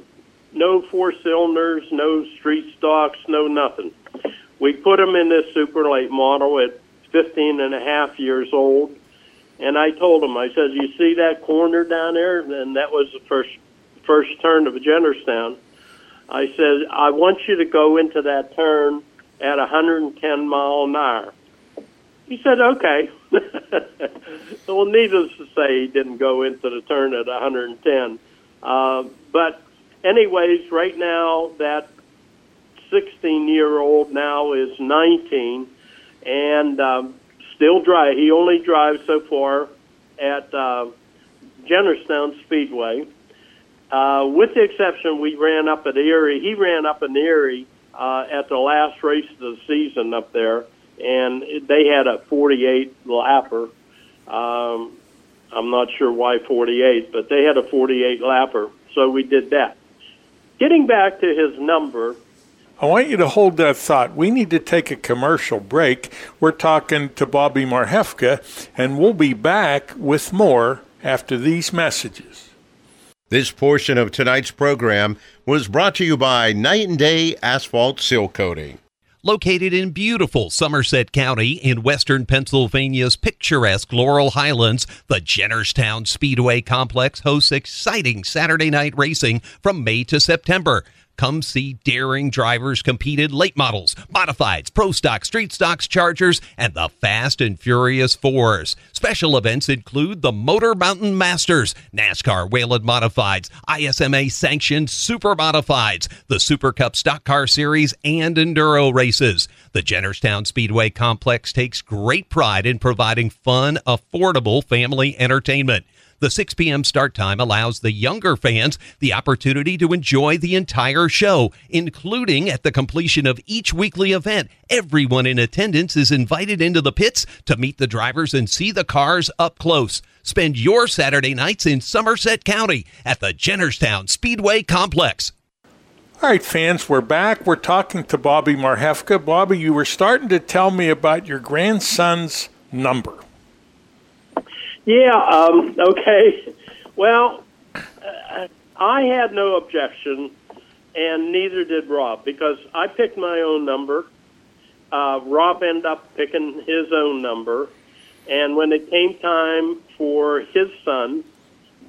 No four cylinders, no street stocks, no nothing. We put him in this super late model at 15 and a half years old. And I told him, I said, you see that corner down there? And that was the first first turn of Jennerstown. I said, I want you to go into that turn at 110 mile an hour. He said, okay. well, needless to say, he didn't go into the turn at 110. Uh, but, anyways, right now, that 16 year old now is 19 and um, still drive. He only drives so far at uh, Jennerstown Speedway. Uh, with the exception, we ran up at Erie. He ran up in Erie uh, at the last race of the season up there, and they had a 48 lapper. Um, I'm not sure why 48, but they had a 48 lapper, so we did that. Getting back to his number, I want you to hold that thought. We need to take a commercial break. We're talking to Bobby Marhefka, and we'll be back with more after these messages. This portion of tonight's program was brought to you by Night and Day Asphalt Seal Coating. Located in beautiful Somerset County in western Pennsylvania's picturesque Laurel Highlands, the Jennerstown Speedway Complex hosts exciting Saturday night racing from May to September. Come see daring drivers compete in late models, modifieds, pro stock, street stocks, chargers, and the Fast and Furious Fours. Special events include the Motor Mountain Masters, NASCAR Whelen Modifieds, ISMA sanctioned Super Modifieds, the Super Cup Stock Car Series, and Enduro races. The Jennerstown Speedway Complex takes great pride in providing fun, affordable family entertainment. The 6 p.m. start time allows the younger fans the opportunity to enjoy the entire show, including at the completion of each weekly event. Everyone in attendance is invited into the pits to meet the drivers and see the cars up close. Spend your Saturday nights in Somerset County at the Jennerstown Speedway Complex. All right, fans, we're back. We're talking to Bobby Marhefka. Bobby, you were starting to tell me about your grandson's number. Yeah. Um, okay. Well, uh, I had no objection, and neither did Rob because I picked my own number. Uh, Rob ended up picking his own number, and when it came time for his son,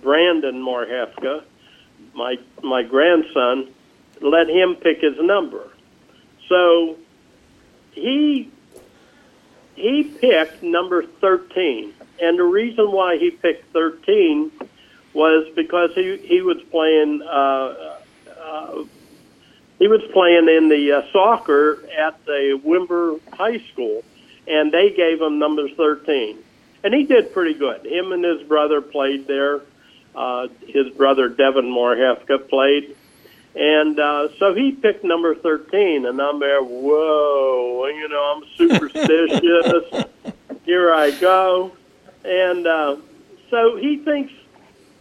Brandon Marhefka, my my grandson, let him pick his number. So he he picked number thirteen and the reason why he picked 13 was because he he was playing uh, uh, he was playing in the uh, soccer at the Windber High School, and they gave him number 13, and he did pretty good. Him and his brother played there. Uh, his brother Devin Marhefka played, and uh, so he picked number 13, and I'm there. Whoa, you know, I'm superstitious. Here I go. And uh, so he thinks,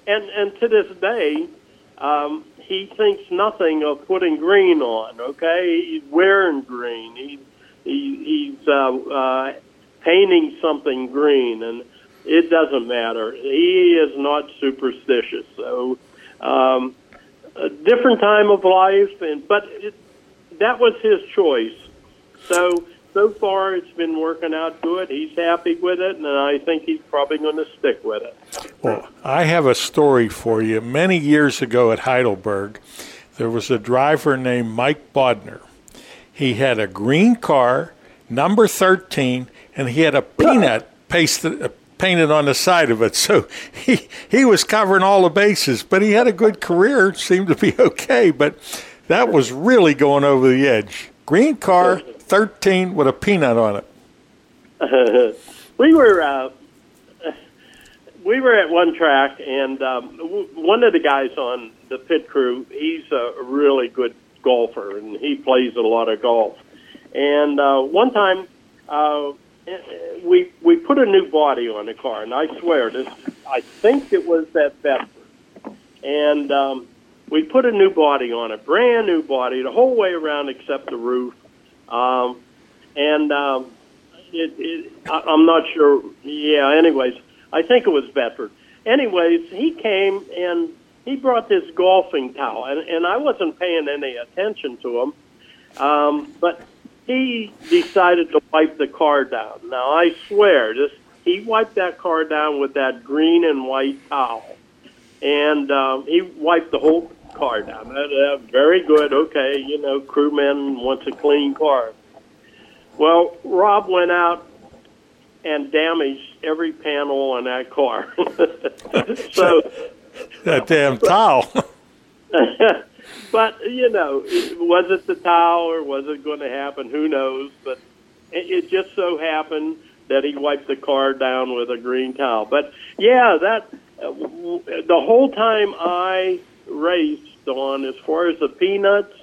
and, and to this day, um, he thinks nothing of putting green on. Okay, he's wearing green. He, he he's uh, uh, painting something green, and it doesn't matter. He is not superstitious. So, um, a different time of life, and but it, that was his choice. So so far it's been working out good. He's happy with it, and I think he's probably going to stick with it. Well, I have a story for you. Many years ago at Heidelberg, there was a driver named Mike Bodner. He had a green car number 13, and he had a peanut pasted, painted on the side of it. So he, he was covering all the bases, but he had a good career, seemed to be okay, but that was really going over the edge. Green car, 13 with a peanut on it. we were. Uh, we were at one track, and um, w- one of the guys on the pit crew, he's a really good golfer, and he plays a lot of golf. And uh, one time, uh, we we put a new body on the car, and I swear this. I think it was that Bedford, and um, we put a new body on it, brand new body, the whole way around except the roof. Um, and um, it, it, I, I'm not sure. Yeah. Anyways, I think it was Bedford. Anyways, he came and he brought this golfing towel, and, and I wasn't paying any attention to him. Um, but he decided to wipe the car down. Now I swear, this he wiped that car down with that green and white towel, and um, he wiped the whole car down. Uh, uh, very good. Okay, you know, crewman wants a clean car. Well, Rob went out and damaged every panel on that car. so that damn towel. but you know, was it the towel or was it going to happen? Who knows? But it, it just so happened that he wiped the car down with a green towel. But yeah, that uh, the whole time I raced on, as far as the peanuts,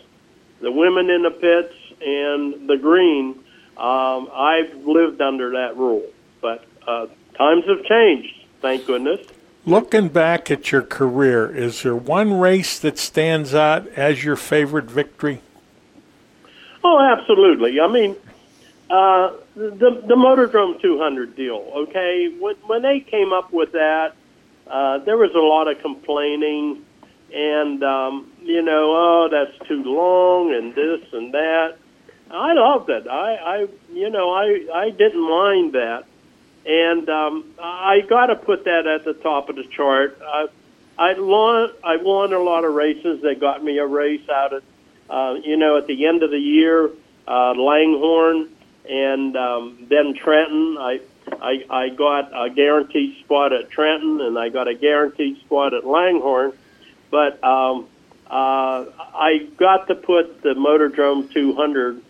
the women in the pits, and the green, um, I've lived under that rule. But uh, times have changed, thank goodness. Looking back at your career, is there one race that stands out as your favorite victory? Oh, absolutely. I mean, uh, the the Motordrome 200 deal. Okay, when when they came up with that, uh, there was a lot of complaining, and um, you know, oh, that's too long, and this and that. I loved it. I, I, you know, I I didn't mind that and um, I got to put that at the top of the chart. I, I won, I won a lot of races. They got me a race out at, uh, you know, at the end of the year, uh, Langhorne, and um, then Trenton. I, I, I got a guaranteed spot at Trenton, and I got a guaranteed spot at Langhorne. But um, uh, I got to put the Motordrome 200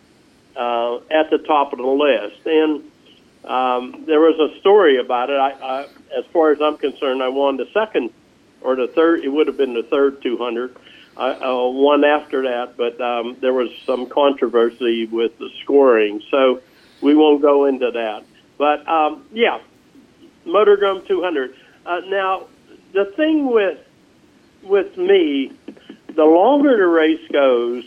uh, at the top of the list, and um, there was a story about it. I, I, as far as I'm concerned, I won the second or the third. It would have been the third 200. I uh, won after that, but um, there was some controversy with the scoring, so we won't go into that. But um, yeah, Motordrome 200. Uh, now, the thing with with me, the longer the race goes,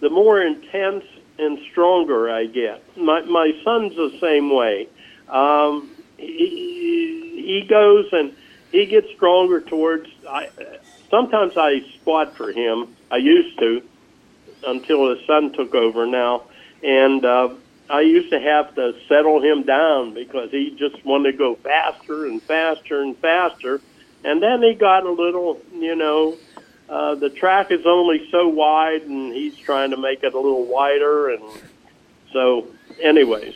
the more intense and stronger I get. My my son's the same way. Um, he, he goes and he gets stronger towards. I sometimes I spot for him. I used to until his son took over now, and uh, I used to have to settle him down because he just wanted to go faster and faster and faster, and then he got a little, you know, uh, the track is only so wide, and he's trying to make it a little wider. And so, anyways.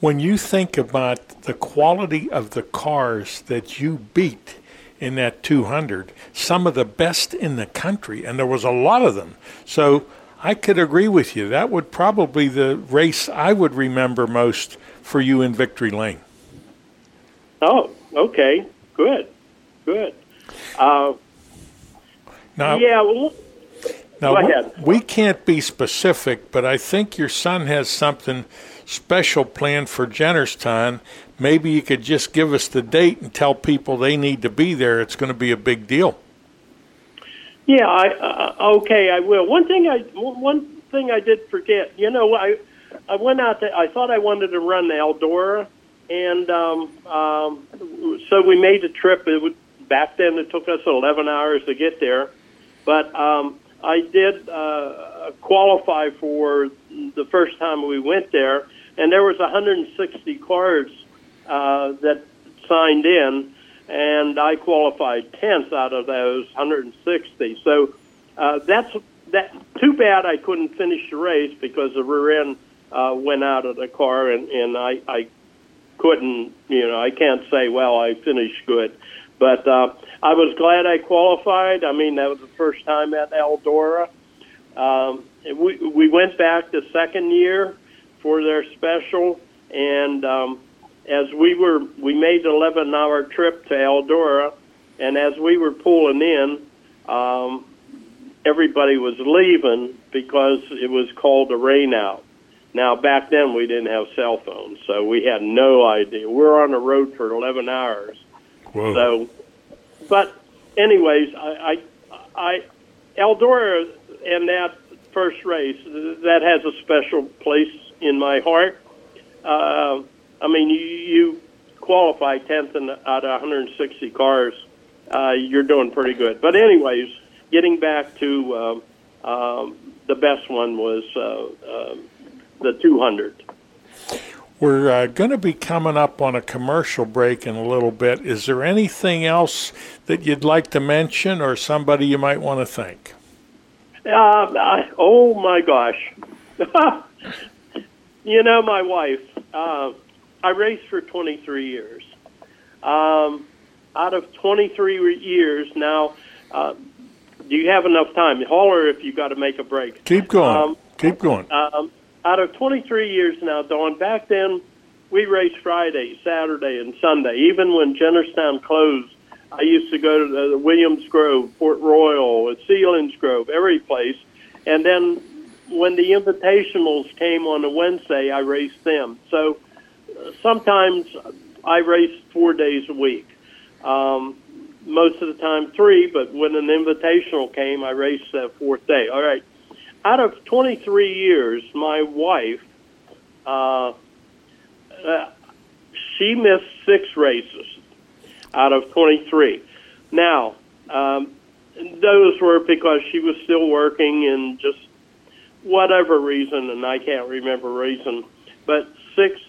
When you think about the quality of the cars that you beat in that 200, some of the best in the country, and there was a lot of them. So I could agree with you. That would probably the race I would remember most for you in Victory Lane. Oh, okay, good, good. Uh, now, yeah. Well, now, go ahead. We can't be specific, but I think your son has something special planned for Jennerstown. Maybe you could just give us the date and tell people they need to be there. It's going to be a big deal. Yeah, I, uh, okay, I will. One thing I one thing I did forget. You know, I I went out there. I thought I wanted to run the Eldora, and um, um, so we made the trip. It would, back then it took us 11 hours to get there but um, I did uh, qualify for the first time we went there, and there was 160 cars uh, that signed in, and I qualified 10th out of those 160. So uh, that's that. Too bad I couldn't finish the race because the rear end uh, went out of the car, and and I I couldn't you know I can't say well I finished good, but uh, I was glad I qualified. I mean that was the first time at Eldora. Um, we we went back the second year for their special, and um, as we were we made the 11 hour trip to Eldora, and as we were pulling in. Um, everybody was leaving because it was called a rain out. Now, back then we didn't have cell phones, so we had no idea. We were on the road for 11 hours. Whoa. So, but anyways, I, I, I, Eldora and that first race, that has a special place in my heart. Uh, I mean, you, you qualify 10th in, out of 160 cars. Uh, you're doing pretty good. But anyways, getting back to um, um, the best one was uh, um, the 200. We're uh, going to be coming up on a commercial break in a little bit. Is there anything else that you'd like to mention or somebody you might want to thank? Uh, I, oh my gosh. you know, my wife, uh, I raced for 23 years. Um, out of 23 years, now, uh, do you have enough time? Holler if you got to make a break. Keep going. Um, Keep going. Um, out of 23 years now, Don, back then we raced Friday, Saturday, and Sunday. Even when Jennerstown closed, I used to go to the Williams Grove, Port Royal, Selinsgrove, every place. And then when the invitationals came on a Wednesday, I raced them. So uh, sometimes I raced four days a week. Um, most of the time three, but when an invitational came, I raced that fourth day. All right. Out of 23 years, my wife, uh, uh, she missed six races out of 23. Now, um, those were because she was still working and just whatever reason, and I can't remember reason, but six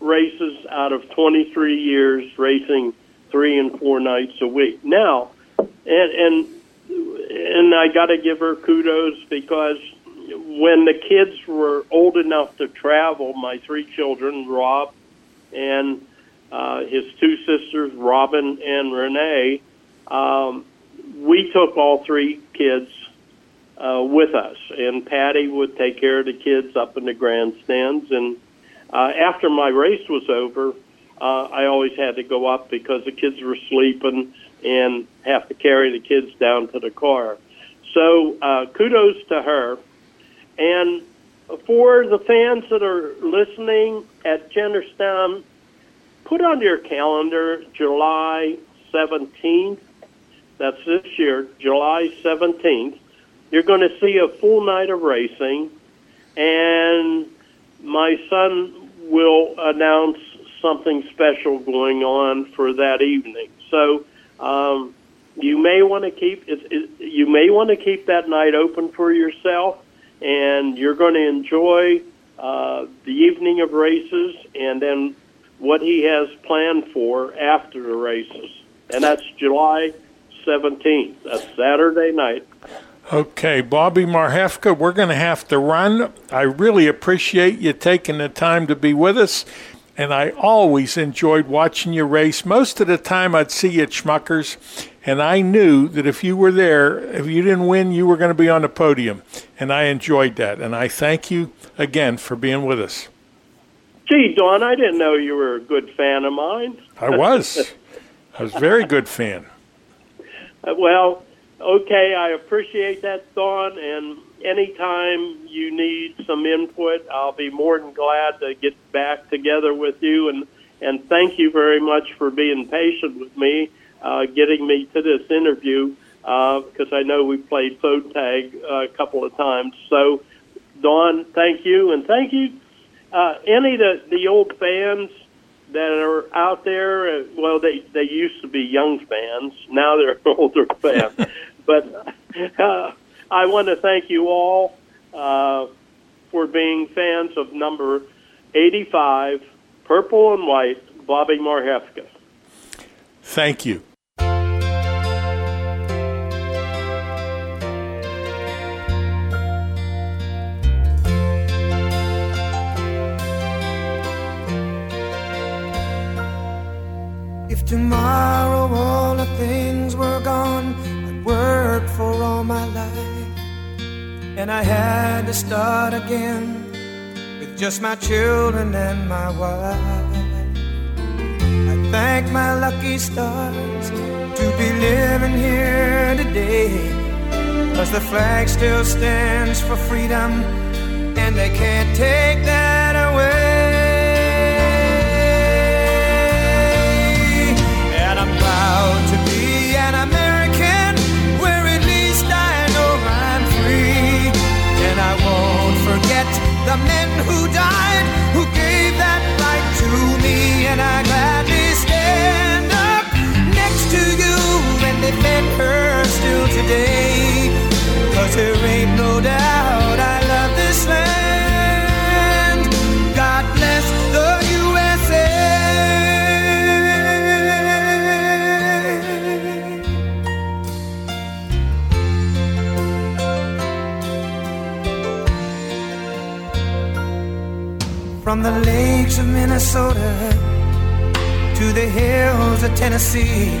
races out of 23 years racing three and four nights a week. Now, and and and I got to give her kudos because when the kids were old enough to travel, my three children, Rob and uh, his two sisters, Robin and Renee, um, we took all three kids uh, with us, and Patty would take care of the kids up in the grandstands. And uh, after my race was over, uh, I always had to go up because the kids were sleeping and have to carry the kids down to the car. So uh, kudos to her. And for the fans that are listening at Jennerstown, put on your calendar July 17th. That's this year, July 17th. You're going to see a full night of racing, and my son will announce something special going on for that evening. So um, you may want to keep it, it, you may want to keep that night open for yourself, and you're going to enjoy uh, the evening of races, and then what he has planned for after the races, and that's July 17th. That's Saturday night. Okay, Bobby Marhefka, we're going to have to run. I really appreciate you taking the time to be with us and I always enjoyed watching you race. Most of the time, I'd see you at Schmuckers, and I knew that if you were there, if you didn't win, you were going to be on the podium, and I enjoyed that. And I thank you again for being with us. Gee, Don, I didn't know you were a good fan of mine. I was. I was a very good fan. Uh, well, okay, I appreciate that, Don, and anytime you need some input, I'll be more than glad to get back together with you. And, and thank you very much for being patient with me, uh, getting me to this interview, because uh, I know we played phone tag uh, a couple of times. So, Don, thank you. And thank you, uh, any of the, the old fans that are out there. Uh, well, they, they used to be young fans, now they're older fans. but uh, I want to thank you all uh, for being fans of number 85, Purple and White, Bobby Marhefka. Thank you. If tomorrow all the things were gone I'd worked for all my life And I had to start again With just my children and my wife Thank my lucky stars to be living here today. Cause the flag still stands for freedom, and they can't take that away. And I'm proud to be an American, where at least I know I'm free. And I won't forget the men who died, who gave that right to me. And I today. Cause there ain't no doubt I love this land. God bless the USA. From the lakes of Minnesota to the hills of Tennessee,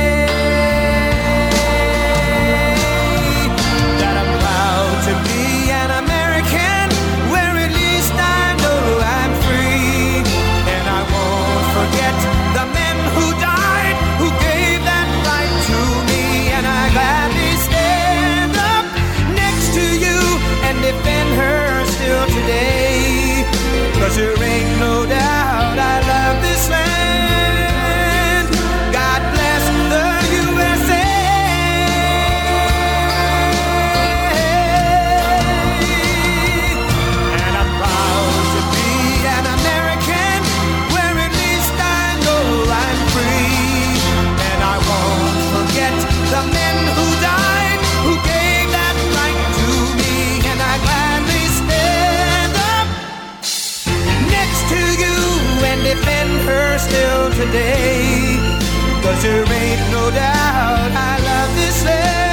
still today. Cause there ain't no doubt I love this land.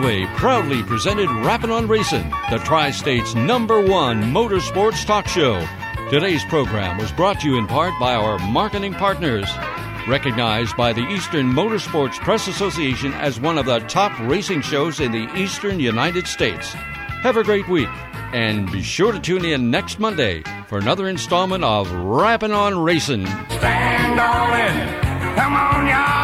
Proudly presented Rappin' on Racing, the Tri State's number one motorsports talk show. Today's program was brought to you in part by our marketing partners. Recognized by the Eastern Motorsports Press Association as one of the top racing shows in the eastern United States. Have a great week, and be sure to tune in next Monday for another installment of Rappin' on Racing. Stand on it. Come on, y'all.